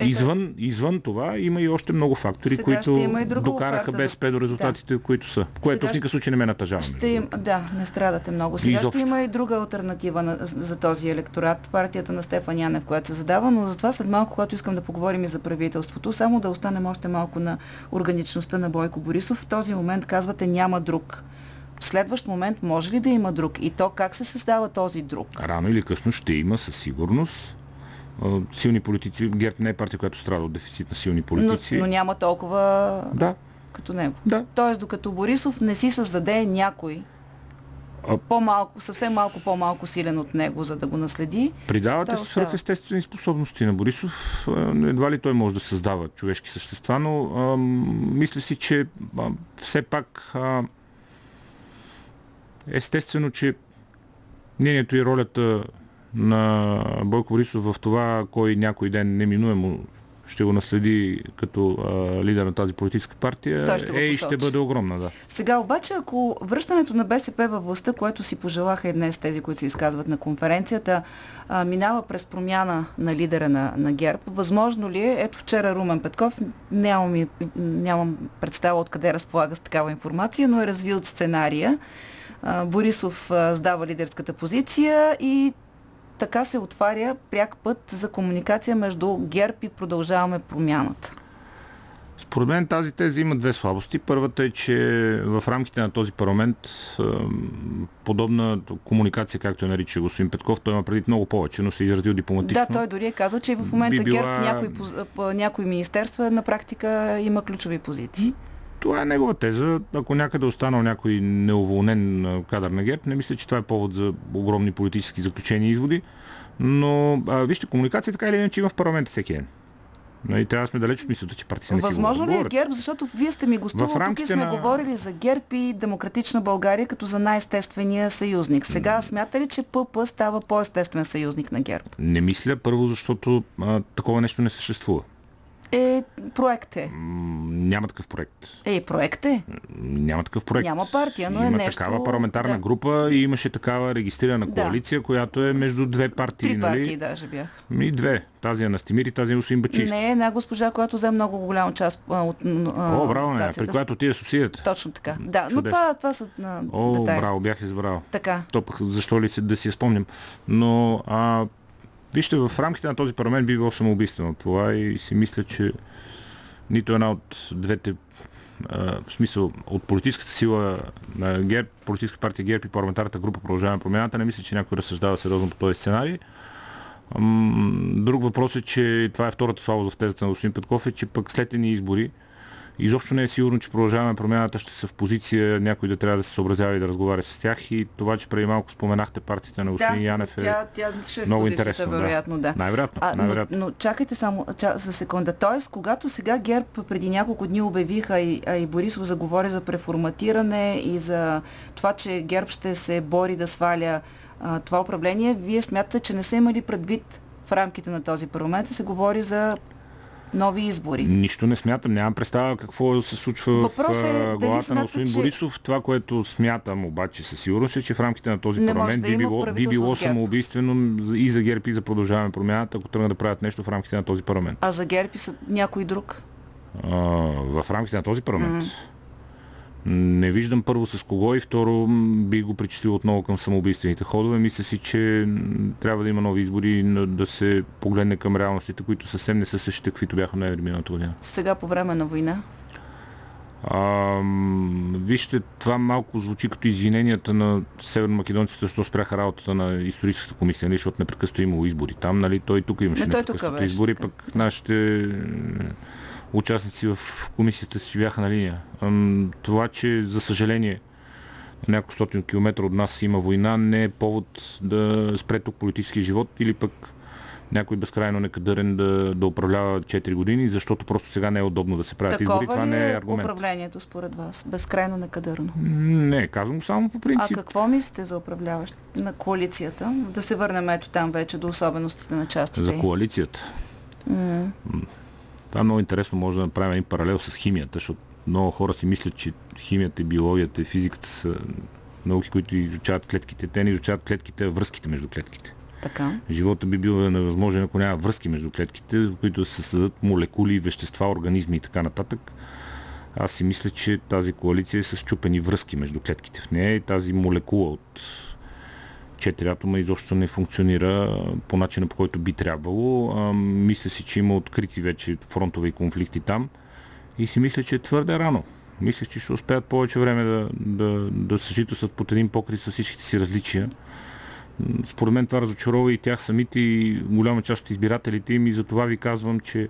Ам, Извън, извън това има и още много фактори, Сега които докараха за- БСП до резултатите, които са. Което Сега в никакъв случай не ме натъжава. Ще им, да, не страдате много. Сега Изобщо. ще има и друга альтернатива на, за този електорат, партията на Стефан Янев, която се задава, но затова след малко, когато искам да поговорим и за правителството, само да останем още малко на органичността на Бойко Борисов. В този момент казвате няма друг. В следващ момент може ли да има друг? И то как се създава този друг? Рано или късно ще има със сигурност силни политици. ГЕРБ не е партия, която страда от дефицит на силни Но, политици. но няма толкова Да. като него. Да. Тоест, докато Борисов не си създаде някой А- по-малко, съвсем малко по-малко силен от него, за да го наследи. Придавате се свръхестествени способности на Борисов. Едва ли той може да създава човешки същества, но а, мисля си, че а, все пак а, естествено, че мнението и ролята на Бойко Борисов в това, кой някой ден неминуемо ще го наследи като а, лидер на тази политическа партия, Той ще е и ще бъде огромна, да. Сега обаче, ако връщането на БСП във властта, което си пожелаха и днес тези, които се изказват на конференцията, а, минава през промяна на лидера на, на ГЕРБ, възможно ли е, ето вчера Румен Петков, нямам, нямам представа откъде разполага с такава информация, но е развил сценария. А, Борисов а, сдава лидерската позиция и така се отваря пряк път за комуникация между ГЕРБ и продължаваме промяната. Според мен тази теза има две слабости. Първата е, че в рамките на този парламент ам, подобна комуникация, както я нарича господин Петков, той има преди много повече, но се е изразил дипломатично. Да, той дори е казал, че и в момента би била- ГЕРБ някои, някои министерства на практика има ключови позиции. Това е негова теза. Ако някъде е останал някой неуволнен кадър на ГЕРБ, не мисля, че това е повод за огромни политически заключения и изводи. Но а, вижте, комуникация така или иначе има в парламента всеки ден. Нали, трябва да сме далеч от мисълта, че партии не Възможно ли е. ГЕРБ, защото вие сте ми гостували тук и сме на- говорили за ГЕРБ и Демократична България като за най-естествения съюзник. Сега смята ли, че ПП става по-естествен съюзник на ГЕРБ? Не мисля, първо, защото а, такова нещо не съществува. Е, проект е. Няма такъв проект. Е, проект е. Няма такъв проект. Няма партия, но е Има нещо... такава парламентарна да. група и имаше такава регистрирана Да. коалиция, която е между две партии. Три нали? партии даже бях. Ми две. Тази е на Стимир и тази е Усин Бачист. Не, една госпожа, която взе много голяма част от О, браво, не, при която отиде субсидията. Точно така. Да, но Чудесно. това, това са на О, детайли. браво, бях избрал. Така. То пък защо ли се да си спомням. Но, а, вижте, в рамките на този парламент би било самоубийствено това и си мисля, че нито една от двете в смисъл от политическата сила на ГЕРБ, политическа партия ГЕРБ и парламентарната група Продължаваме промяната, не мисля, че някой разсъждава сериозно по този сценарий. Друг въпрос е, че това е втората слабост в тезата на господин Петков, е, че пък след едни избори изобщо не е сигурно, че продължаваме промяната ще са в позиция някой да трябва да се съобразява и да разговаря с тях и това, че преди малко споменахте партията на господин да, Янев е тя, тя ще е много интересно. вероятно, да. Най-вероятно, А, най-вероятно. Но, но чакайте само ча, за секунда. Тоест, когато сега ГЕРБ преди няколко дни обявиха и, а и Борисов заговори за преформатиране и за това, че ГЕРБ ще се бори да сваля а, това управление, вие смятате, че не са имали предвид в рамките на този парламент и се говори за нови избори. Нищо не смятам, нямам представа какво се случва Въпросът е в дали главата на смятате, господин че- Борисов. Това, което смятам обаче със сигурност е, че в рамките на този Не парламент да би било, би било самоубийствено и за ГЕРБ и за продължаваме промяната, ако тръгнат да правят нещо в рамките на този парламент. А за ГЕРБ и са някой друг? А, в рамките на този парламент. Не виждам първо с кого и второ би го причислил отново към самоубийствените ходове. Мисля си, че трябва да има нови избори да се погледне към реалностите, които съвсем не са същите, каквито бяха ноември миналата година. Сега по време на война? Ам, вижте, това малко звучи като извиненията на северномакедонците, защо спряха работата на историческата комисия, нали, защото непрекъснато е имало избори. Там, нали, той тук имаше непрекъснато избори, пък нашите участници в комисията си бяха на линия. Това, че за съжаление няколко стотин километра от нас има война, не е повод да спре тук политически живот или пък някой безкрайно некадърен да, да управлява 4 години, защото просто сега не е удобно да се правят избори. Такова Това ли не е е аргумент. управлението според вас? Безкрайно некадърно. Не, казвам само по А принцип. какво мислите за управляващ на коалицията? Да се върнем ето там вече до особеностите на частите. За коалицията. М. Това е много интересно. Може да направим един паралел с химията, защото много хора си мислят, че химията, биологията и физиката са науки, които изучават клетките. Те не изучават клетките, а връзките между клетките. Така. Живота би бил невъзможен, ако няма връзки между клетките, в които се създадат молекули, вещества, организми и така нататък. Аз си мисля, че тази коалиция е с чупени връзки между клетките в нея и тази молекула от четири атома изобщо не функционира по начина по който би трябвало. Мисля си, че има открити вече фронтове и конфликти там и си мисля, че е твърде рано. Мисля, че ще успеят повече време да, да, да съжителстват под един покрит с всичките си различия. Според мен това разочарова и тях самите и голяма част от избирателите им и за това ви казвам, че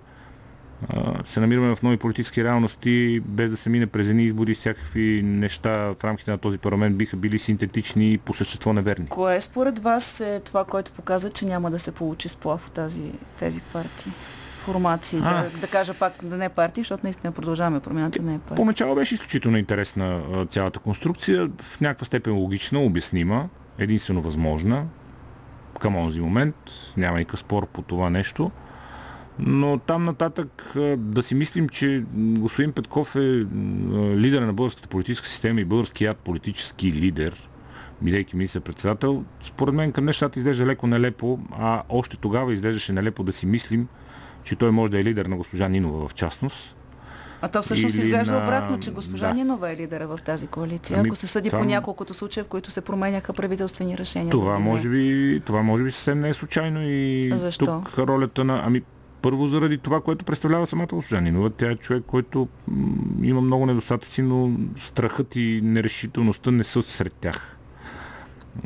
се намираме в нови политически реалности, без да се мине през едни избори, всякакви неща в рамките на този парламент биха били синтетични и по същество неверни. Кое според вас е това, което показва, че няма да се получи сплав от тази, тези партии? Формации, А. да, да кажа пак да не е партии, защото наистина продължаваме промяната, не е партия. Поначало беше изключително интересна цялата конструкция, в някаква степен логична, обяснима, единствено възможна към онзи момент, няма никакъв спор по това нещо. Но там нататък да си мислим, че господин Петков е лидер на българската политическа система и българският политически лидер, бидейки министър-председател, според мен към нещата изглежда леко нелепо, а още тогава изглеждаше нелепо да си мислим, че той може да е лидер на госпожа Нинова в частност. А то всъщност Или изглежда на- обратно, че госпожа да. Нинова е лидера в тази коалиция, Ами, ако се съди това по няколкото случая, в които се променяха правителствени решения. Това може би, това може би съвсем не е случайно и Защо? тук ролята на... Ами, първо заради това, което представлява самата госпожа Нинова. Тя е човек, който има много недостатъци, но страхът и нерешителността не са сред тях.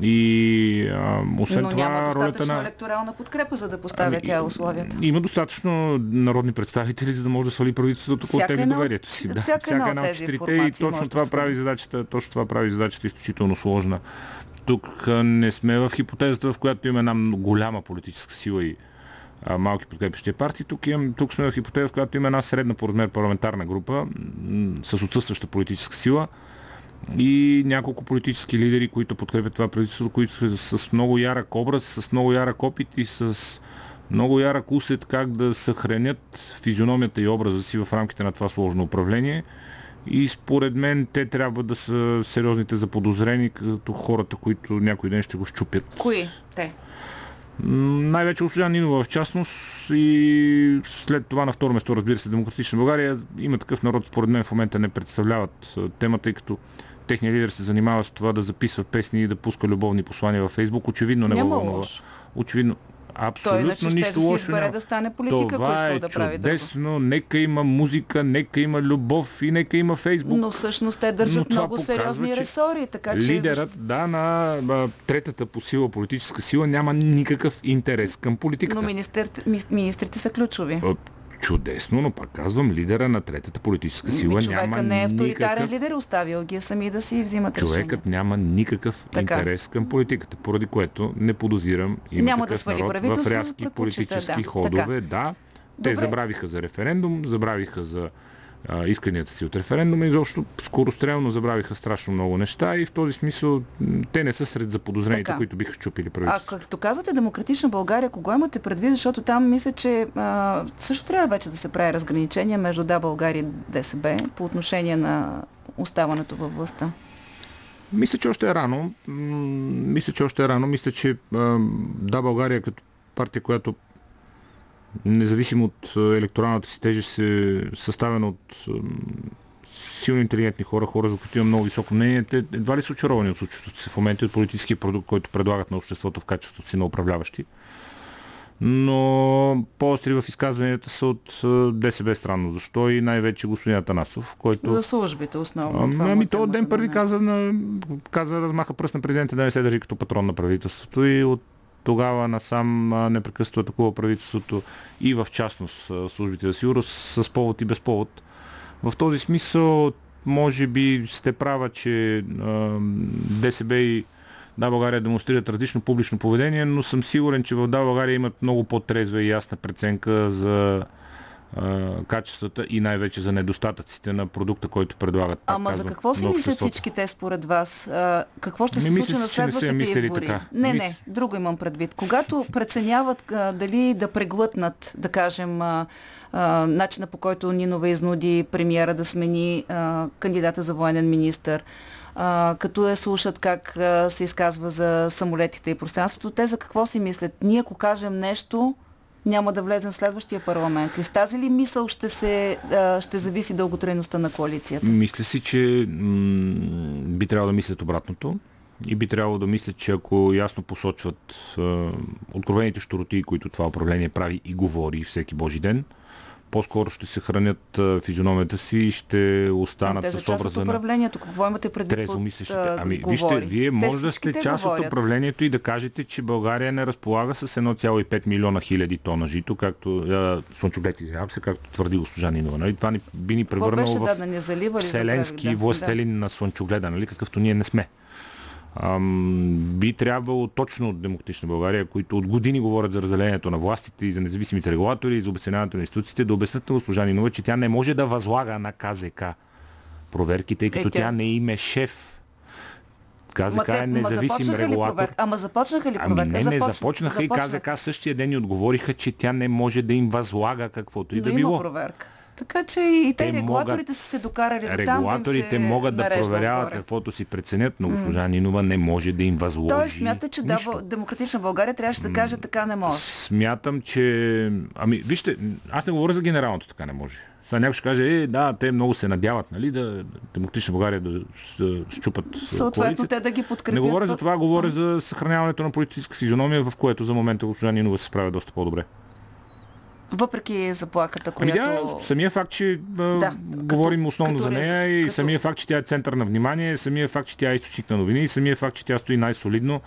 И а, освен Но това, няма достатъчно на... електорална подкрепа, за да поставя тя условията. Има достатъчно народни представители, за да може да свали правителството, Всяка една от- доверието си. Да. всяка една от четирите и точно да това, свали. прави задачата, точно това прави задачата изключително сложна. Тук не сме в хипотезата, в която има една голяма политическа сила и малки подкрепящи партии. Тук, имам, тук сме в хипотеза, в която има една средна по размер парламентарна група с отсъстваща политическа сила и няколко политически лидери, които подкрепят това правителство, които са с много ярък образ, с много ярък опит и с много ярък усет как да съхранят физиономията и образа си в рамките на това сложно управление. И според мен те трябва да са сериозните заподозрени, като хората, които някой ден ще го щупят. Кои? Те. Най-вече госпожа Нинова в частност и след това на второ место, разбира се, Демократична България. Има такъв народ, според мен в момента не представляват темата, тъй като техният лидер се занимава с това да записва песни и да пуска любовни послания във Фейсбук. Очевидно не го вълнува. Очевидно. Абсолютно Той иначе ще нищо да си лошо избере няма. да стане политика, ако Това е да прави друго. чудесно. Нека има музика, нека има любов и нека има Фейсбук. Но всъщност те държат много показва, сериозни ресори, така че... Лидерът, да, на третата по сила политическа сила няма никакъв интерес към политиката. Но министрите са ключови. Чудесно, но пак казвам, лидера на третата политическа сила Ми, няма не е авторитарен никакъв... лидер, оставил ги е сами да си взимат решения. Човекът няма никакъв Така. интерес към политиката, поради което не подозирам има Няма да свали народ в рязки политически да. ходове. Така. Да, те Добре. забравиха за референдум, забравиха за а, исканията си от референдума, изобщо скорострелно забравиха страшно много неща и в този смисъл те не са сред заподозрените, Така. които биха щупили А правителството. като казвате Демократична България, кого имате предвид? Защото там мисля, че а, също трябва вече да се прави разграничение между Да България и ДСБ по отношение на оставането във властта. Мисля, че още е рано. Мисля, че още е рано. Мисля, че а, да, България като партия, която независимо от а, електоралната си тежест е съставена от силно интелигентни хора, хора, за които имам много високо мнение, те едва ли са очаровани от случващото се в момента и от политическия продукт, който предлагат на обществото в качеството си на управляващи. Но по-остри в изказванията са от а, ДСБ странно. Защо и най-вече господин Атанасов, който... За службите основно. Ами, ами е то темата ден първи каза, на, каза, размаха пръст на президента да не се държи като патрон на правителството и от тогава насам непрекъснато атакува правителството и в частност службите за сигурност с повод и без повод. В този смисъл, може би сте права, че ДСБ и Да България демонстрират различно публично поведение, но съм сигурен, че в Да България имат много по-трезва и ясна преценка за качествата и най-вече за недостатъците на продукта, който предлагат. Ама за казвам, какво си мислят всички те според вас? Какво ще се Ми, случи мисля на не следващите мислили избори? така. Не, не, друго имам предвид. Когато преценяват а, дали да преглътнат, да кажем, а, а, начина по който Нинова изнуди премиера да смени а, кандидата за военен министр, а, като я слушат как а, се изказва за самолетите и пространството, те за какво си мислят? Ние ако кажем нещо, няма да влезем в следващия парламент. И с тази ли мисъл ще, се, ще зависи дълготрайността на коалицията? Мисля си, че би трябвало да мислят обратното и би трябвало да мислят, че ако ясно посочват е, откровените щуроти, които това управление прави и говори всеки божи ден, по-скоро ще се хранят физиономията си и ще останат те с от образа на управлението. Какво имате предвид? трезво мислещите. Ами, говори? вижте, вие може да сте те част от говорят. управлението и да кажете, че България не разполага с 1,5 милиона хиляди тона жито, както е, слънчоглед, извинявам се, както твърди госпожа Нинова. Нали? Това ни, би ни превърнало в да, да вселенски забравих, да. властелин на слънчогледа, нали? какъвто ние не сме. Ам, би трябвало точно от Демократична България, които от години говорят за разделението на властите и за независимите регулатори и за обесценяването на институциите, да обяснят на госпожа Нинова, че тя не може да възлага на КЗК проверки, тъй като Е, тя- тя не им е шеф. КЗК е независим започнаха регулатор. Ама започнаха ли Ами проверка? не, не, Започ- започнаха и започнаха. КЗК същия ден и отговориха, че тя не може да им възлага каквото и Но да има било. проверка. Така че и те, Те регулаторите могат- са се докарали до там. да Регулаторите се могат да проверяват отгоре. каквото си преценят, но госпожа Нинова не може да им възложи Тоест смята, че да, нищо. Бъл- Демократична България трябваше да каже така не може. Смятам, че... Ами, вижте, аз не говоря за генералното, така не може. Сега някой ще каже, е, да, те много се надяват, нали, да Демократична България да с- щупат Съответно, коалицията. те да ги подкрепят. Не говоря за това, говоря за съхраняването на политическа физиономия, в което за момента госпожа Нинова се справя доста по-добре. Въпреки заплаката, Ами която... да, самия факт, че Да, говорим основно като за нея и като- самия факт, че тя е център на внимание, самия факт, че тя е източник на новини и самия факт, че тя стои най-солидно,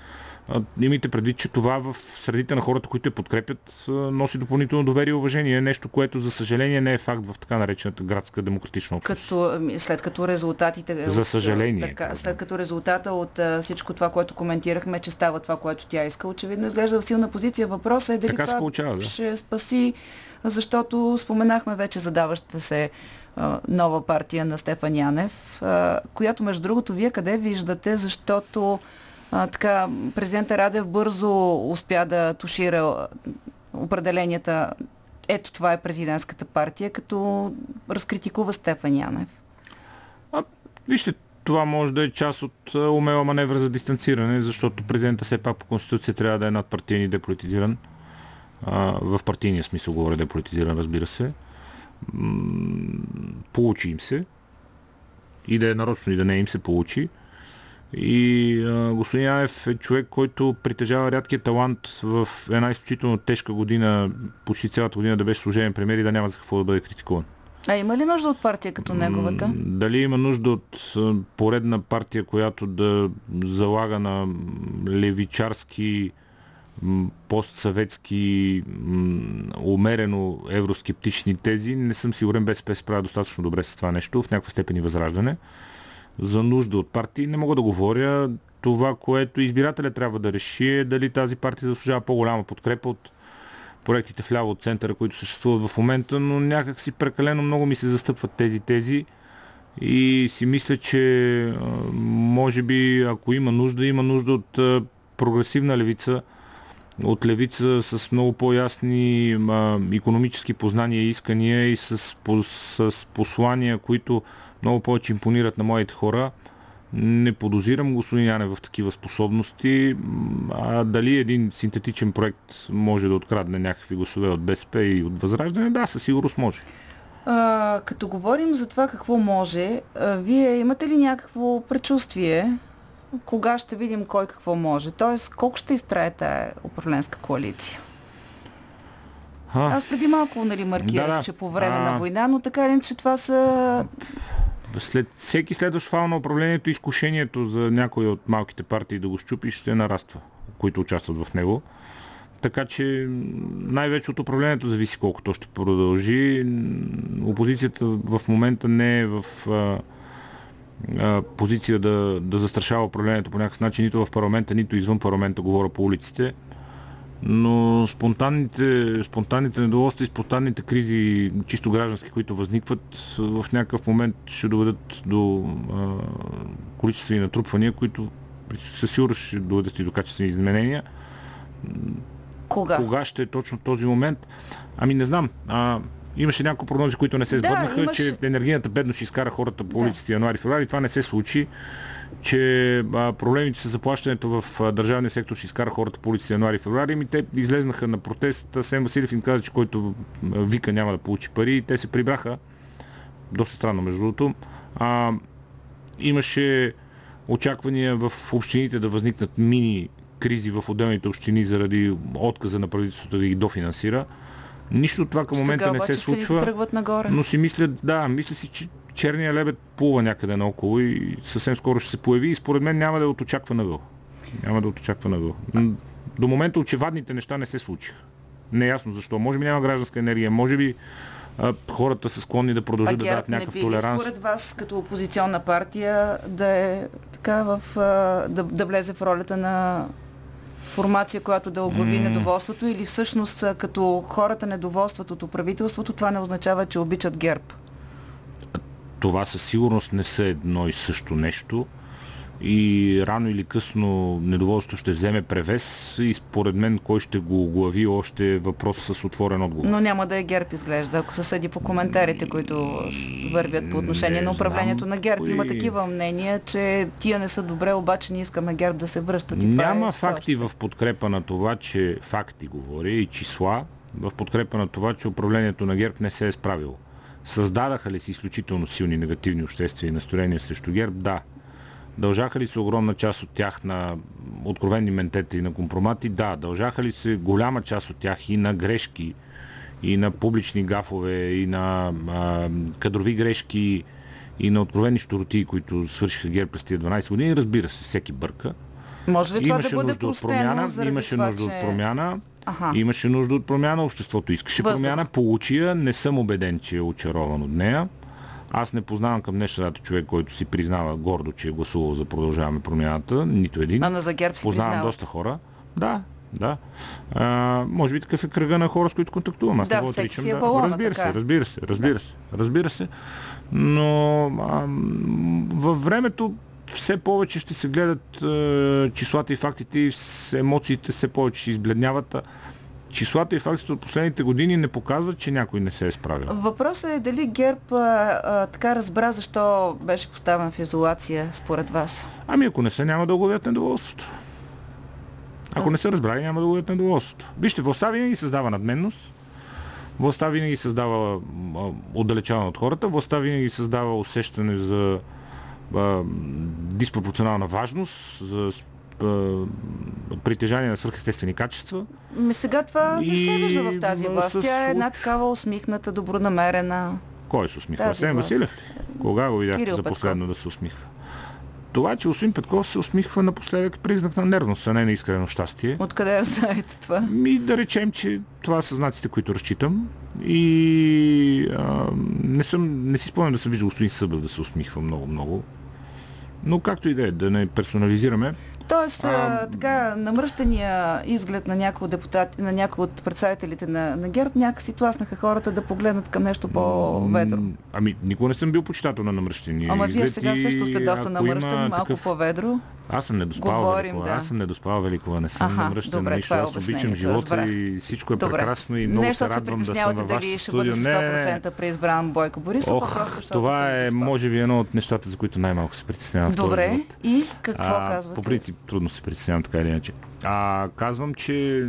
имайте предвид, че това в средите на хората, които я подкрепят, носи допълнително доверие и уважение. Нещо, което за съжаление не е факт в така наречената градска демократична общност. като, ами, след като резултатите... За съжаление, Така, след като резултата от всичко това, което коментирахме, че става това, което тя иска, очевидно изглежда в силна позиция. Въпросът е дали Така това получава, да. ще спаси, защото споменахме вече задаващата се нова партия на Стефан Янев, която между другото вие къде виждате, защото а, така, президента Радев бързо успя да тушира определенията ето това е президентската партия, като разкритикува Стефан Янев? А, вижте, това може да е част от умела маневра за дистанциране, защото президента все пак по конституция трябва да е надпартийен и деполитизиран. А, в партийния смисъл говоря деполитизиран, разбира се. Получи им се. И да е нарочно, и да не им се получи. И а, господин Яев е човек, който притежава рядкия талант в една изключително тежка година, почти цялата година да беше служебен премьер и да няма за какво да бъде критикуван. А има ли нужда от партия като неговата? Дали има нужда от поредна партия, която да залага на левичарски, постсъветски, умерено евроскептични тези, не съм сигурен БСП се справя достатъчно добре с това нещо, в някаква степен и възраждане. За нужда от партии не мога да говоря. Това, което избирателя трябва да реши е дали тази партия заслужава по-голяма подкрепа от проектите в ляво от центъра, които съществуват в момента, но някак си прекалено много ми се застъпват тези тези и си мисля, че може би ако има нужда, има нужда от прогресивна левица, от левица с много по-ясни а, економически познания и искания и с, по, с послания, които много повече импонират на моите хора. Не подозирам господин Яне в такива способности, а дали един синтетичен проект може да открадне някакви гласове от БСП и от Възраждане, да, със сигурност може. А, като говорим за това какво може, а, вие имате ли някакво предчувствие кога ще видим кой какво може? Тоест, колко ще изтрае тая управленска коалиция? А, Аз преди малко нали, маркирах, да, да. че по време а... на война, но така ли, че това са... След всеки следващ фал на управлението, изкушението за някой от малките партии да го щупи ще нараства, които участват в него. Така че най-вече от управлението зависи колко то ще продължи. Опозицията в момента не е в а, а, позиция да, да застрашава управлението по някакъв начин, нито в парламента, нито извън парламента, говоря по улиците. Но спонтанните, спонтанните недоволства и спонтанните кризи, чисто граждански, които възникват, в някакъв момент ще доведат до а, количествени натрупвания, които със сигурност ще доведат и до качествени изменения. Кога? Кога ще е точно този момент? Ами не знам. А, Имаше няколко прогнози, които не се сбъднаха, да, имаш... че енергийната бедност ще изкара хората по улиците да. януари-феврари. Това не се случи че а, проблемите с заплащането в а, държавния сектор ще изкара хората по улиците януари-феврари. Ми те излезнаха на протест. Сен Василев им каза, че който вика няма да получи пари. И те се прибраха. Доста странно, между другото. А, имаше очаквания в общините да възникнат мини кризи в отделните общини заради отказа на правителството да ги дофинансира. Нищо от това към момента Сега, не се случва. Тръгват нагоре. Но си мисля, да, мисля си, че черния лебед плува някъде наоколо и съвсем скоро ще се появи и според мен няма да е от очаква гъл. Няма да е от очаква гъл. До момента очевадните неща не се случиха. Неясно защо. Може би няма гражданска енергия, може би а, хората са склонни да продължат да дадат някакъв не би толеранс. според вас като опозиционна партия да е така в, да, да влезе в ролята на формация, която да оглави mm. недоволството или всъщност като хората недоволстват от правителството, това не означава, че обичат ГЕРБ? Това със сигурност не са едно и също нещо и рано или късно недоволството ще вземе превес и според мен кой ще го глави още е въпрос с отворен отговор. Но няма да е ГЕРБ изглежда, ако се съди по коментарите, които вървят по отношение не на управлението знам, на ГЕРБ. Кой... Има такива мнения, че тия не са добре, обаче ние искаме ГЕРБ да се връщат. И няма е факти в подкрепа на това, че факти говоря и числа в подкрепа на това, че управлението на ГЕРБ не се е справило. Създадаха ли си изключително силни негативни обществени настроения срещу ГЕРБ? Да. Дължаха ли се огромна част от тях на откровени ментети и на компромати? Да. Дължаха ли се голяма част от тях и на грешки, и на публични гафове, и на а, кадрови грешки, и на откровени щуроти, които свършиха ГЕРБ през тия 12 години? Разбира се, всеки бърка. Може ли това имаше да бъде нужда от промяна, имаше това, нужда че... от промяна. Ага. Имаше нужда от промяна, обществото искаше Въздух. промяна, получи я, не съм убеден, че е очарован от нея. Аз не познавам към днешна дата човек, който си признава гордо, че е гласувал за продължаваме промяната. Нито един. А на за ГЕРБ си Познавам признава. доста хора. Да, да. А, може би такъв е кръга на хора, с които контактувам. Аз да, не го отричам. Е да. балона, разбира така. се, разбира се, разбира да. се, разбира се. Но а, във времето все повече ще се гледат е, числата и фактите и емоциите все повече ще избледняват. числата и фактите от последните години не показват, че някой не се е справил. Въпросът е дали ГЕРБ а, а, така разбра защо беше поставен в изолация според вас. Ами ако не са, няма да ловят недоволството. Ако не са разбрали, няма да ловят недоволството. Вижте, властта винаги създава надменност, властта винаги създава отдалечаване от хората, властта винаги създава усещане за а, диспропорционална важност, за притежание на свръхестествени качества. Ми сега това не се И вижда в тази власт. с Тя е една такава усмихната, добронамерена. Кой се усмихва? Власт. Василев ли? Кога го видяхте Кирил за Петков. последно да се усмихва? Това, че Освин Петков се усмихва напоследък е признак на нервност, а не на искрено щастие. Откъде знаете това? Ми да речем, че това са знаците, които разчитам. И а, не, съм, не си спомням да съм виждал господин Събев да се усмихва много-много. Но както и да е, да не персонализираме. Тоест, а, така, намръщания изглед на някои депутати, на някои от представителите на, на ГЕРБ, някакси тласнаха хората да погледнат към нещо по-ведро. Ами, никога не съм бил почитател на намръщени. Ама вие сега също сте доста има малко такъв- по-ведро. Аз съм недоспал Говорим, Великова. да. Аз съм недоспал Великова. Не съм намръщен добре, на нищо. е Аз обичам живота разбрах. и всичко е Добре. прекрасно и много не, се радвам да съм във вашето студио. Не, 100% преизбран Бойко Борисов, Ох, просто това е, може би, едно от нещата, за които най-малко се притеснявам в този Добре, и какво А, казвате? По принцип, трудно се притеснявам така или иначе. А, казвам, че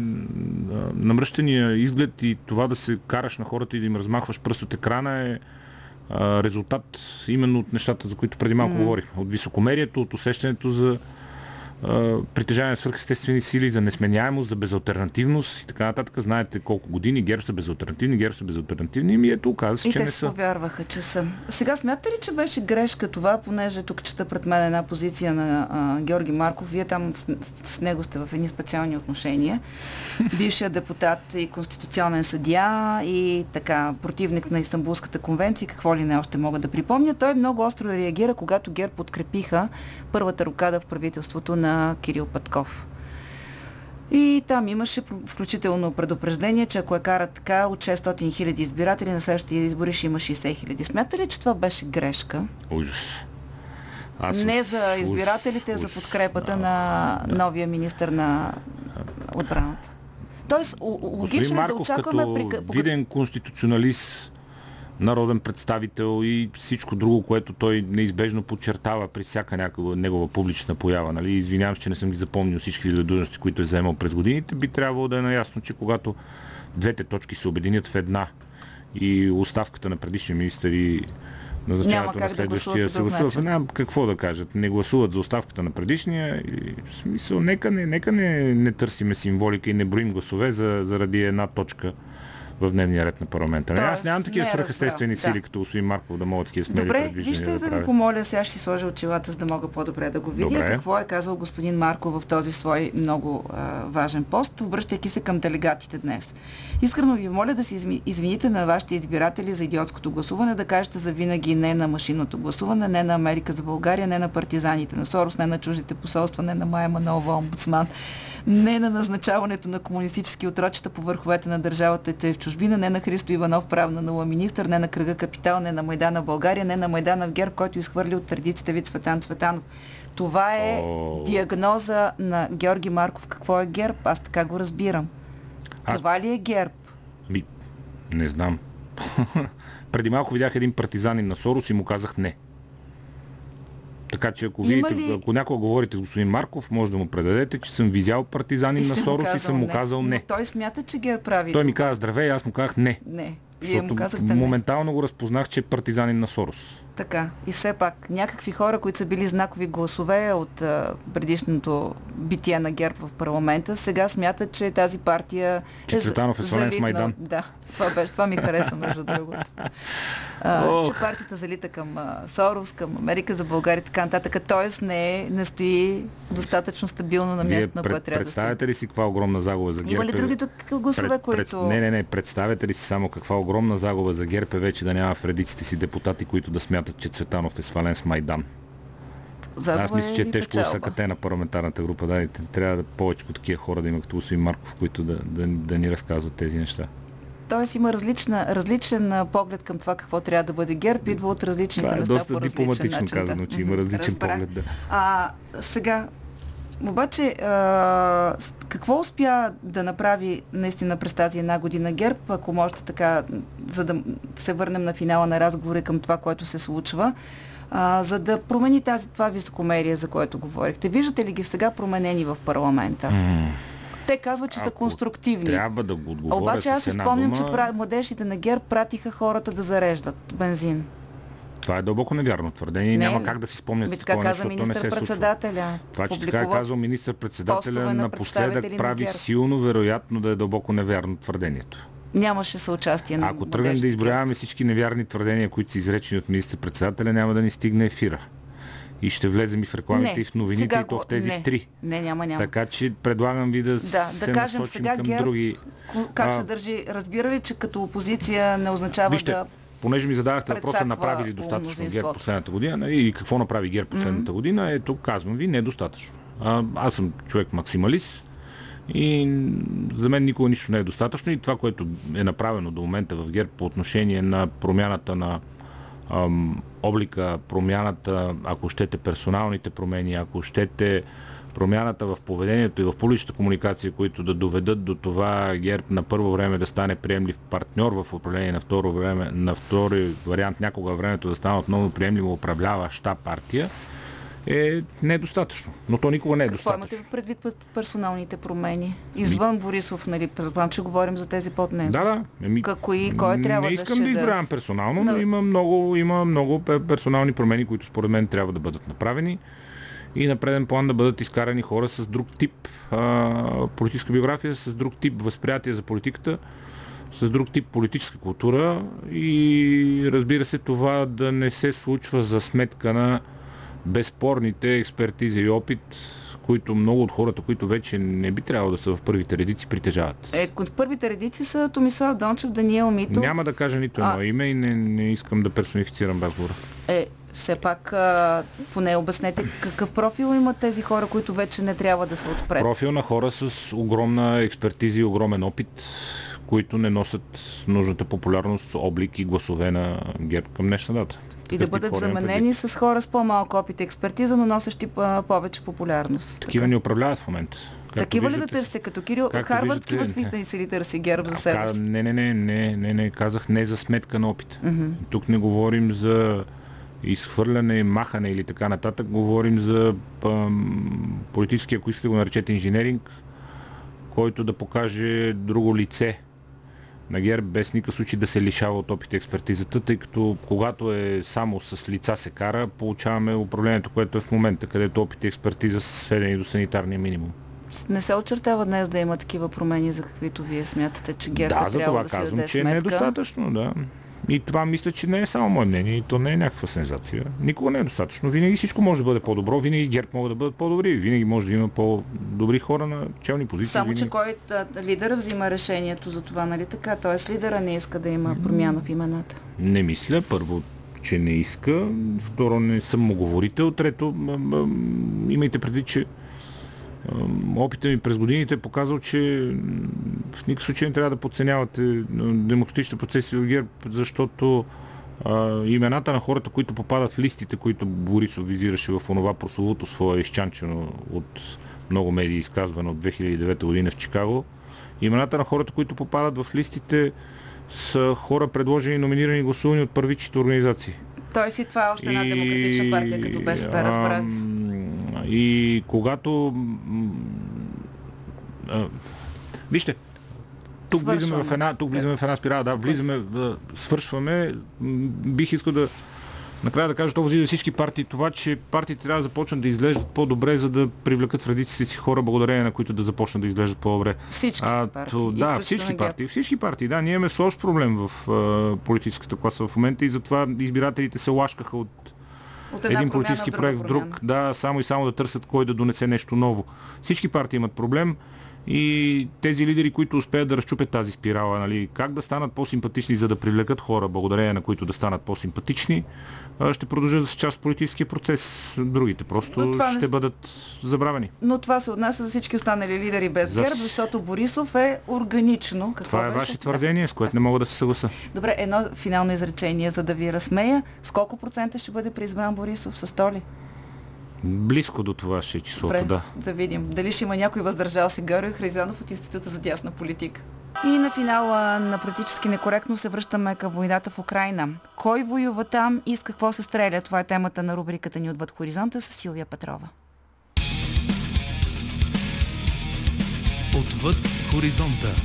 намръщания изглед и това да се караш на хората и да им размахваш пръст от екрана е резултат именно от нещата, за които преди малко Мгм. говорихме. От високомерието, от усещането за а, притежание на свръхестествени сили, за несменяемост, за безалтернативност и така нататък. Знаете колко години ГЕРБ са безалтернативни, ГЕРБ са безалтернативни. Ми ето, оказа се, И че не са. повярваха, че са. Сега смятате ли, че беше грешка това, понеже тук чета пред мен една позиция на а, Георги Марков, вие там в, с него сте в едни специални отношения, бившия депутат и конституционен съдия и така противник на Истанбулската конвенция, какво ли не още мога да припомня. Той много остро реагира, когато ГЕРБ подкрепиха първата рокада в правителството на Кирил Петков. И там имаше включително предупреждение, че ако я карат така от 600 хиляди избиратели, на следващия избори ще има 60 хиляди. Смята ли, че това беше грешка? Ужас. Аз Не за избирателите, а за ужас. подкрепата на новия министр на отбраната. Тоест, логично е да очакваме като при... виден конституционалист, народен представител и всичко друго, което той неизбежно подчертава при всяка някаква негова публична поява. Нали? Извинявам се, че не съм ги запомнил всички длъжности, които е заемал през годините. Би трябвало да е наясно, че когато двете точки се обединят в една и оставката на предишния министър и назначаването на да следващия гласуват се гласува. начин. Няма какво да кажат. Не гласуват за оставката на предишния. И, в смисъл, нека не, нека не, не търсиме символика и не броим гласове за, заради една точка в дневния ред на парламента. Аз Тоест, нямам такива не е свръхестествени разбрал, сили, да. като господин Марков, да могат такива смели Добре, вижте да да ви правят. помоля, сега ще си сложа очилата, за да мога по-добре да го видя. Добре. Какво е казал господин Марко в този свой много а, важен пост, обръщайки се към делегатите днес. Искрено ви моля да се извините на вашите избиратели за идиотското гласуване, да кажете за винаги не на машинното гласуване, не на Америка за България, не на партизаните на Сорос, не на чуждите посолства, не на Майя Манова, омбудсман, не на назначаването на комунистически отрочета по върховете на държавата те в чужбина, не на Христо Иванов, правна нула министър, не на кръга Капитал, не на Майдана България, не на Майдана в ГЕРБ, който изхвърли от традиците ви Цветан Цветанов. Това е О. диагноза на Георги Марков. Какво е ГЕРБ? Аз така го разбирам. Аз- Това ли е ГЕРБ? Ми, не знам. Преди малко видях един партизанин на Сорос и му казах не. Така че ако, видите, ли- ако някога говорите с господин Марков, може да му предадете, че съм визял партизанин на Сорос и съм му казал не. Но той смята, че ГЕРБ прави Той ми каза здравей, аз му казах не. Не. Вие му казахте не. моментално го разпознах, че е партизанин на Сорос. Така. И все пак, някакви хора, които са били знакови гласове от а, предишното битие на ГЕРБ в парламента, сега смятат, че тази партия Че Цветанов е свален с Майдан. Да, това, беше, това ми хареса, между другото. А, Ох. че партията залита към а, Сорос, към Америка за България и така нататък. Тоест не, е- не стои достатъчно стабилно на място на пред, което трябва да стои. представяте ли си каква огромна загуба за ГЕРБ? Има ли е- други гласове, които... Не, не, не. Представяте ли си само каква огромна загуба за ГЕРБ е вече да няма в редиците си депутати, които да смятат, че Цветанов е свален с Майдан? Загуба Аз мисля, че е тежко печалба. усъкате на парламентарната група. Да, и трябва да повече такива хора да има като господин Марков, които да, да, да ни разказват тези неща. Тоест има различна, различен поглед към това какво трябва да бъде ГЕРБ, идва от различните Това е места доста по дипломатично начин, казано, да. че има различен разбрах. поглед. Да. А, сега, обаче, а, какво успя да направи наистина през тази една година ГЕРБ, ако можете така, за да се върнем на финала на разговори към това, което се случва, а, за да промени тази, това високомерие, за което говорихте? Виждате ли ги сега променени в парламента? Те казват, че са конструктивни. Трябва да го отговоря Обаче аз с се една спомням, дума. че младежите на ГЕРБ пратиха хората да зареждат бензин. Това е дълбоко невярно твърдение и Не, няма как да си спомнят Ми така такова нещо, каза защото то не се е министър-председателя. Това, че така е казал министър-председателя, на напоследък на прави ГЕРБ. силно вероятно да е дълбоко невярно твърдението. Нямаше съучастие на Ако тръгнем да изброяваме всички невярни твърдения, които са изречени от министър-председателя, няма да ни стигне ефира. И ще влезем и в рекламите, Не, и в новините, сега и то го- в тези не. в три. Не, няма, няма. Така че предлагам ви да, Да, се да кажем сега към ГЕРБ, други. как А, се държи, разбира ли, че като опозиция не означава Вижте, да... понеже ми задавахте въпроса, направили достатъчно ГЕРБ последната година и какво направи ГЕРБ последната година, ето казвам ви, недостатъчно. А, аз съм човек максималист и за мен никога нищо не е достатъчно и това, което е направено до момента в ГЕРБ по отношение на промяната на ам, облика, промяната, ако щете персоналните промени, ако щете промяната в поведението и в публичната комуникация, които да доведат до това ГЕРБ на първо време да стане приемлив партньор в управление, на второ време, на втори вариант някога времето да стане отново приемливо управляваща партия, е недостатъчно. Но то никога не е Какво имате достатъчно. предвид под персоналните промени? Извън Борисов, нали, предполагам, че говорим за тези под него. Да, да. Еми, Какво и кой трябва не да искам ще да изброявам персонално, но Да. има много, има много пе- персонални промени, които според мен трябва да бъдат направени и на преден план да бъдат изкарани хора с друг тип а, политическа биография, с друг тип възприятие за политиката, с друг тип политическа култура и разбира се това да не се случва за сметка на безспорните експертиза и опит, които много от хората, които вече не би трябвало да са в първите редици, притежават. Е, в първите редици са Томислав Дончев, Даниел Митов. Няма да кажа нито едно А. име и не, не искам да персонифицирам разговора. Е, все пак, а, поне обяснете какъв профил имат тези хора, които вече не трябва да са отпред. Профил на хора с огромна експертиза и огромен опит, които не носят нужната популярност, облик и гласове на ГЕРБ към днешна дата. И да бъдат заменени с хора с по-малко опит и експертиза, но носещи повече популярност. Такива ни управляват в момента. Както Такива ли да виждате, търсите? Като Кирил Харвардски виждате, възпитаници ли търси ГЕРБ за себе си? Не, не, не, не, не, не, казах не за сметка на опит. Тук не говорим за изхвърляне, махане или така нататък, говорим за пам, политически, ако искате го наречете инженеринг, който да покаже друго лице на ГЕРБ, без никакъв случай да се лишава от опит и експертизата, тъй като когато е само с лица се кара, получаваме управлението, което е в момента, където опит и експертиза са сведени до санитарния минимум. Не се очертава днес да има такива промени, за каквито вие смятате, че ГЕРБ да, е за това да се казвам, даде че е недостатъчно, да. И това мисля, че не е само мое мнение, и то не е някаква сензация. Никога не е достатъчно. Винаги всичко може да бъде по-добро, винаги ГЕРБ могат да бъдат по-добри, винаги може да има по-добри хора на челни позиции. Само, винаги... че кой а, лидера взима решението за това, нали така? Тоест лидера не иска да има промяна в имената. Не мисля. Първо, че не иска. Второ, не съм говорител. Трето, имайте предвид, че опита ми през годините е показал, че в никакъв случай не трябва да подценявате демократичните процеси в ГЕРБ, защото а, имената на хората, които попадат в листите, които Борисов визираше в онова прословото свое изчанчено от много медии изказване от 2009 година в Чикаго, имената на хората, които попадат в листите са хора предложени, номинирани и гласувани от първичните организации. Той си това е още една демократична партия, като БСП, разбрах. И когато... Вижте, тук влизаме, в една, тук влизаме в една спирала, да, влизаме, свършваме. Бих искал да накрая да кажа това за всички партии, това, че партиите трябва да започнат да изглеждат по-добре, за да привлекат в редиците си хора, благодарение на които да започнат да изглеждат по-добре. Всички А, партии, то, да, всички партии. Всички партии, да. Ние имаме сложен проблем в а, политическата класа в момента и затова избирателите се лашкаха от един политически проект в друг. Да, само и само да търсят кой да донесе нещо ново. Всички партии имат проблем и тези лидери, които успеят да разчупят тази спирала, нали, как да станат по-симпатични, за да привлекат хора, благодарение на които да станат по-симпатични, ще продължат да са част от политическия процес. Другите просто не ще с- бъдат забравени. Но това се отнася за всички останали лидери без За ГЕРБ, защото Борисов е органично. Какво Това е беше? ваше твърдение, с което не мога да се съгласа. Добре, едно финално изречение, за да ви разсмея. С колко процента ще бъде преизбран Борисов? С 100 ли? Близко до това ще е числото, Добре, да. да видим. Дали ще има някой въздържал се Георги Хризанов от Института за дясна политика. И на финала на политически некоректно се връщаме към войната в Украина. Кой воюва там и с какво се стреля? Това е темата на рубриката ни отвъд хоризонта с Силвия Петрова. Отвъд хоризонта.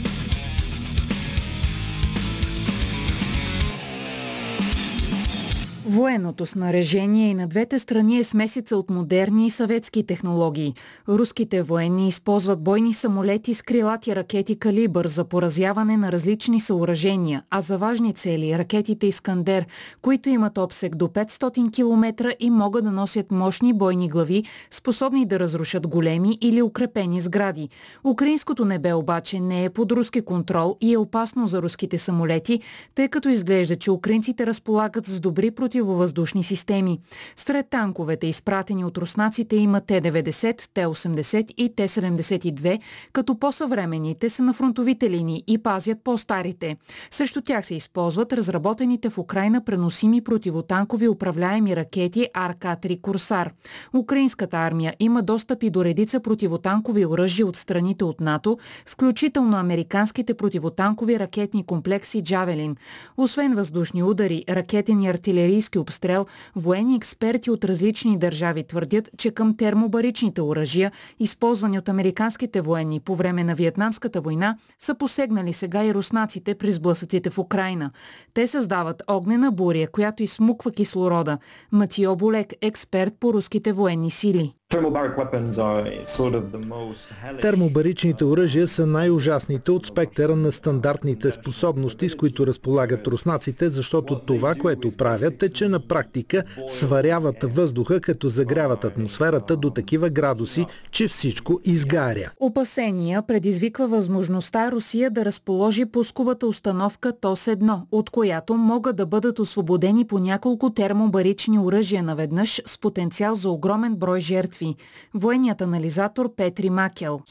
Военното снаряжение и на двете страни е смесица от модерни и съветски технологии. Руските военни използват бойни самолети с крилати ракети Калибър за поразяване на различни съоръжения, а за важни цели ракетите Искандер, които имат обсек до 500 км и могат да носят мощни бойни глави, способни да разрушат големи или укрепени сгради. Украинското небе обаче не е под руски контрол и е опасно за руските самолети, тъй като изглежда, че украинците разполагат с добри противовъздушни системи. Сред танковете, изпратени от руснаците, има Т-90, Т-80 и Т-72, като по-съвременните са на фронтовите линии и пазят по-старите. Срещу тях се използват разработените в Украина преносими противотанкови управляеми ракети РК-3 Курсар. Украинската армия има достъп и до редица противотанкови оръжия от страните от НАТО, включително американските противотанкови ракетни комплекси Джавелин. Освен въздушни удари, ракетен и артилерийски обстрел, военни експерти от различни държави твърдят, че към термобаричните оръжия, използвани от американските военни по време на Виетнамската война, са посегнали сега и руснаците при сблъсъците в Украина. Те създават огнена буря, която измуква кислорода. Матио Болек, експерт по руските военни сили. Термобаричните оръжия са най-ужасните от спектъра на стандартните способности, с които разполагат руснаците, защото това, което правят е, че на практика сваряват въздуха, като загряват атмосферата до такива градуси, че всичко изгаря. Опасения предизвиква възможността Русия да разположи пусковата установка ТОС-1, от която могат да бъдат освободени по няколко термобарични оръжия наведнъж с потенциал за огромен брой жертви. Военният анализатор Петри Макел.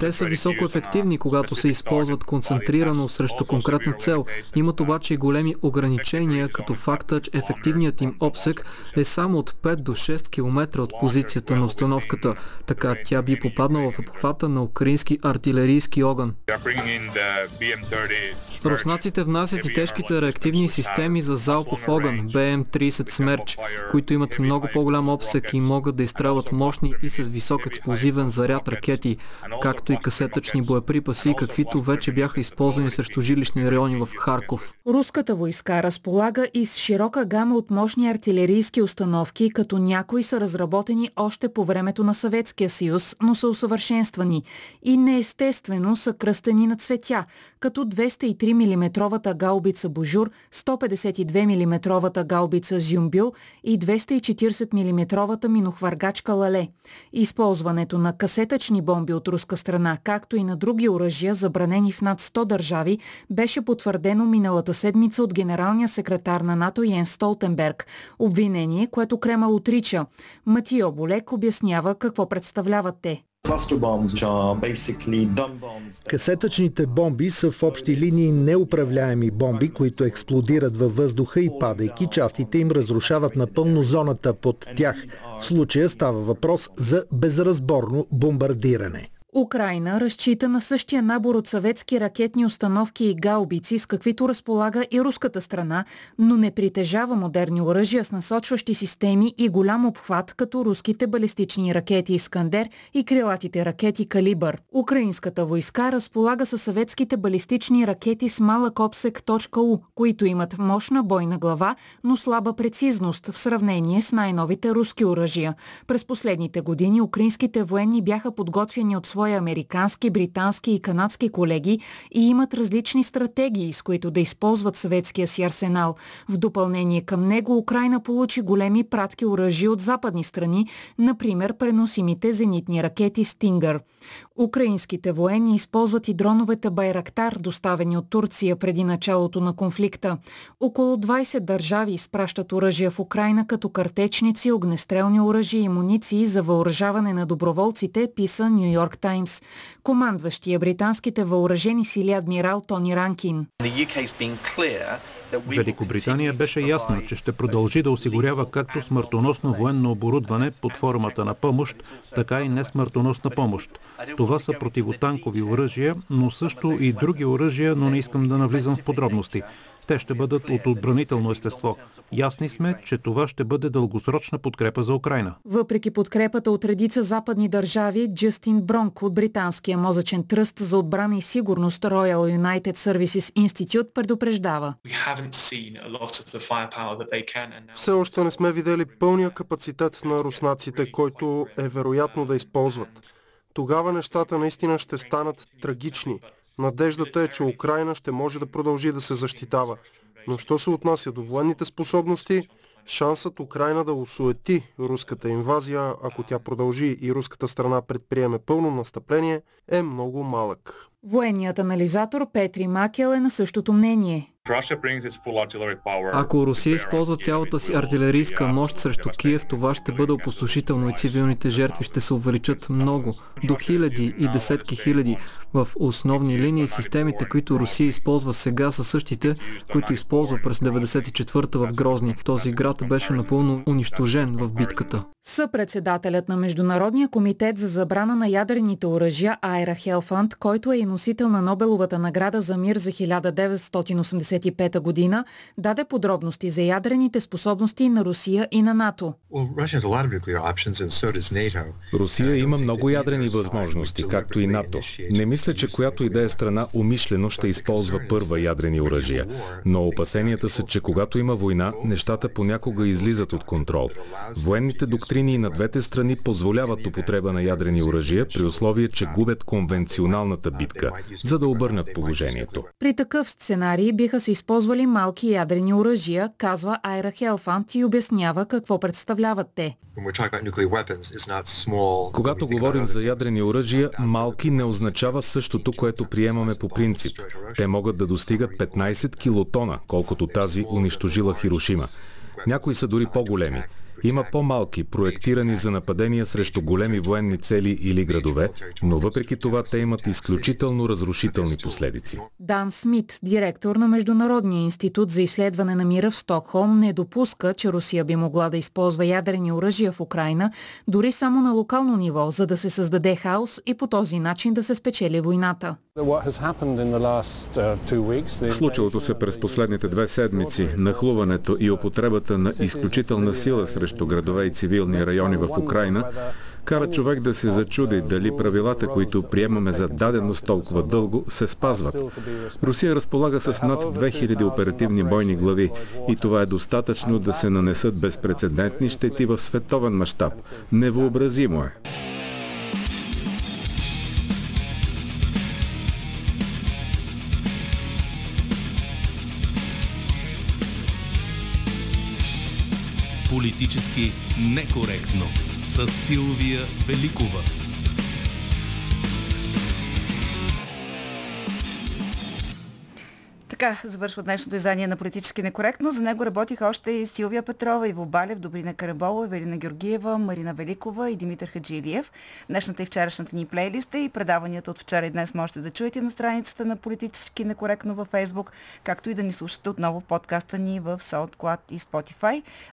Те са високо ефективни, когато се използват концентрирано срещу конкретна цел. Имат обаче и големи ограничения, като факта, че ефективният им обсек е само от 5 до 6 км от позицията на установката. Така тя би попаднала в обхвата на украински артилерийски огън. Руснаците внасят и тежките реактивни системи за залпов огън БМ-30 Смерч, които имат много по-голям обсек и могат да изстрелват мощни и с висок експлозивен заряд ракети, както и касетъчни боеприпаси, каквито вече бяха използвани срещу жилищни райони в Харков. Руската войска разполага и с широка гама от мощни артилерийски установки, като някои са разработени още по времето на Съветския съюз, но са усъвършенствани и неестествено са кръстени на цветя, като 203 мм гаубица Божур, 152 мм гаубица Зюмбил и 240 мм минохвъргачка Лале. Използването на касетъчни бомби от руска страна, както и на други оръжия, забранени в над 100 държави, беше потвърдено миналата седмица от генералния секретар на НАТО Йен Столтенберг. Обвинение, което Кремъл отрича. Матио Болек обяснява какво представляват те. Касетъчните бомби са в общи линии неуправляеми бомби, които експлодират във въздуха и падайки, частите им разрушават напълно зоната под тях. В случая става въпрос за безразборно бомбардиране. Украина разчита на същия набор от съветски ракетни установки и гаубици, с каквито разполага и руската страна, но не притежава модерни оръжия с насочващи системи и голям обхват, като руските балистични ракети Искандер и крилатите ракети Калибър. Украинската войска разполага със съветските балистични ракети с малък обсек .У, които имат мощна бойна глава, но слаба прецизност в сравнение с най-новите руски оръжия. През последните години украинските военни бяха подготвени от свои американски, британски и канадски колеги и имат различни стратегии, с които да използват съветския си арсенал. В допълнение към него Украина получи големи пратки оръжия от западни страни, например преносимите зенитни ракети Стингър. Украинските военни използват и дроновете Байрактар, доставени от Турция преди началото на конфликта. Около 20 държави изпращат оръжия в Украина като картечници, огнестрелни оръжия и муниции за въоръжаване на доброволците, писа Нью Йорк Таймс. Командващия британските въоръжени сили адмирал Тони Ранкин. Великобритания беше ясна, че ще продължи да осигурява както смъртоносно военно оборудване под формата на помощ, така и несмъртоносна помощ. Това са противотанкови оръжия, но също и други оръжия, но не искам да навлизам в подробности. Те ще бъдат от отбранително естество. Ясни сме, че това ще бъде дългосрочна подкрепа за Украина. Въпреки подкрепата от редица западни държави, Джастин Бронк от британския мозъчен тръст за отбрана и сигурност Royal United Services Institute предупреждава. Все още не сме видели пълния капацитет на руснаците, който е вероятно да използват. Тогава нещата наистина ще станат трагични. Надеждата е, че Украина ще може да продължи да се защитава. Но що се отнася до военните способности, шансът Украина да осуети руската инвазия, ако тя продължи и руската страна предприеме пълно настъпление, е много малък. Военният анализатор Петри Макел е на същото мнение. Ако Русия използва цялата си артилерийска мощ срещу Киев, това ще бъде опустошително и цивилните жертви ще се увеличат много, до хиляди и десетки хиляди. В основни линии системите, които Русия използва сега, са същите, които използва през 94-та в Грозни. Този град беше напълно унищожен в битката. Съпредседателят на Международния комитет за забрана на ядрените оръжия Айра Хелфанд, който е и носител на Нобеловата награда за мир за 1985 година, даде подробности за ядрените способности на Русия и на НАТО. Русия има много ядрени възможности, както и НАТО. Не мисля, че която и да е страна умишлено ще използва първа ядрени оръжия. Но опасенията са, че когато има война, нещата понякога излизат от контрол. Военните доктрини на двете страни позволяват употреба на ядрени оръжия при условие, че губят конвенционалната битка, за да обърнат положението. При такъв сценарий биха се използвали малки ядрени оръжия, казва Айра Хелфант и обяснява какво представляват те. Когато говорим за ядрени оръжия, малки не означава същото, което приемаме по принцип. Те могат да достигат 15 килотона, колкото тази унищожила Хирошима. Някои са дори по-големи. Има по-малки, проектирани за нападения срещу големи военни цели или градове, но въпреки това те имат изключително разрушителни последици. Дан Смит, директор на Международния институт за изследване на мира в Стокхолм, не допуска, че Русия би могла да използва ядрени оръжия в Украина, дори само на локално ниво, за да се създаде хаос и по този начин да се спечели войната. Случилото се през последните две седмици, нахлуването и употребата на изключителна сила срещу градове и цивилни райони в Украина, кара човек да се зачуди дали правилата, които приемаме за даденост толкова дълго, се спазват. Русия разполага с над 2000 оперативни бойни глави и това е достатъчно да се нанесат безпредседентни щети в световен мащаб. Невообразимо е. Политически некоректно с Силвия Великова. Така завършва днешното издание на Политически некоректно. За него работиха още и Силвия Петрова, Иво Балев, Добрина Карабола, Евелина Георгиева, Марина Великова и Димитър Хаджилиев. Днешната и вчерашната ни плейлиста и предаванията от вчера и днес можете да чуете на страницата на Политически некоректно във Facebook, както и да ни слушате отново в подкаста ни в SoundCloud и Spotify.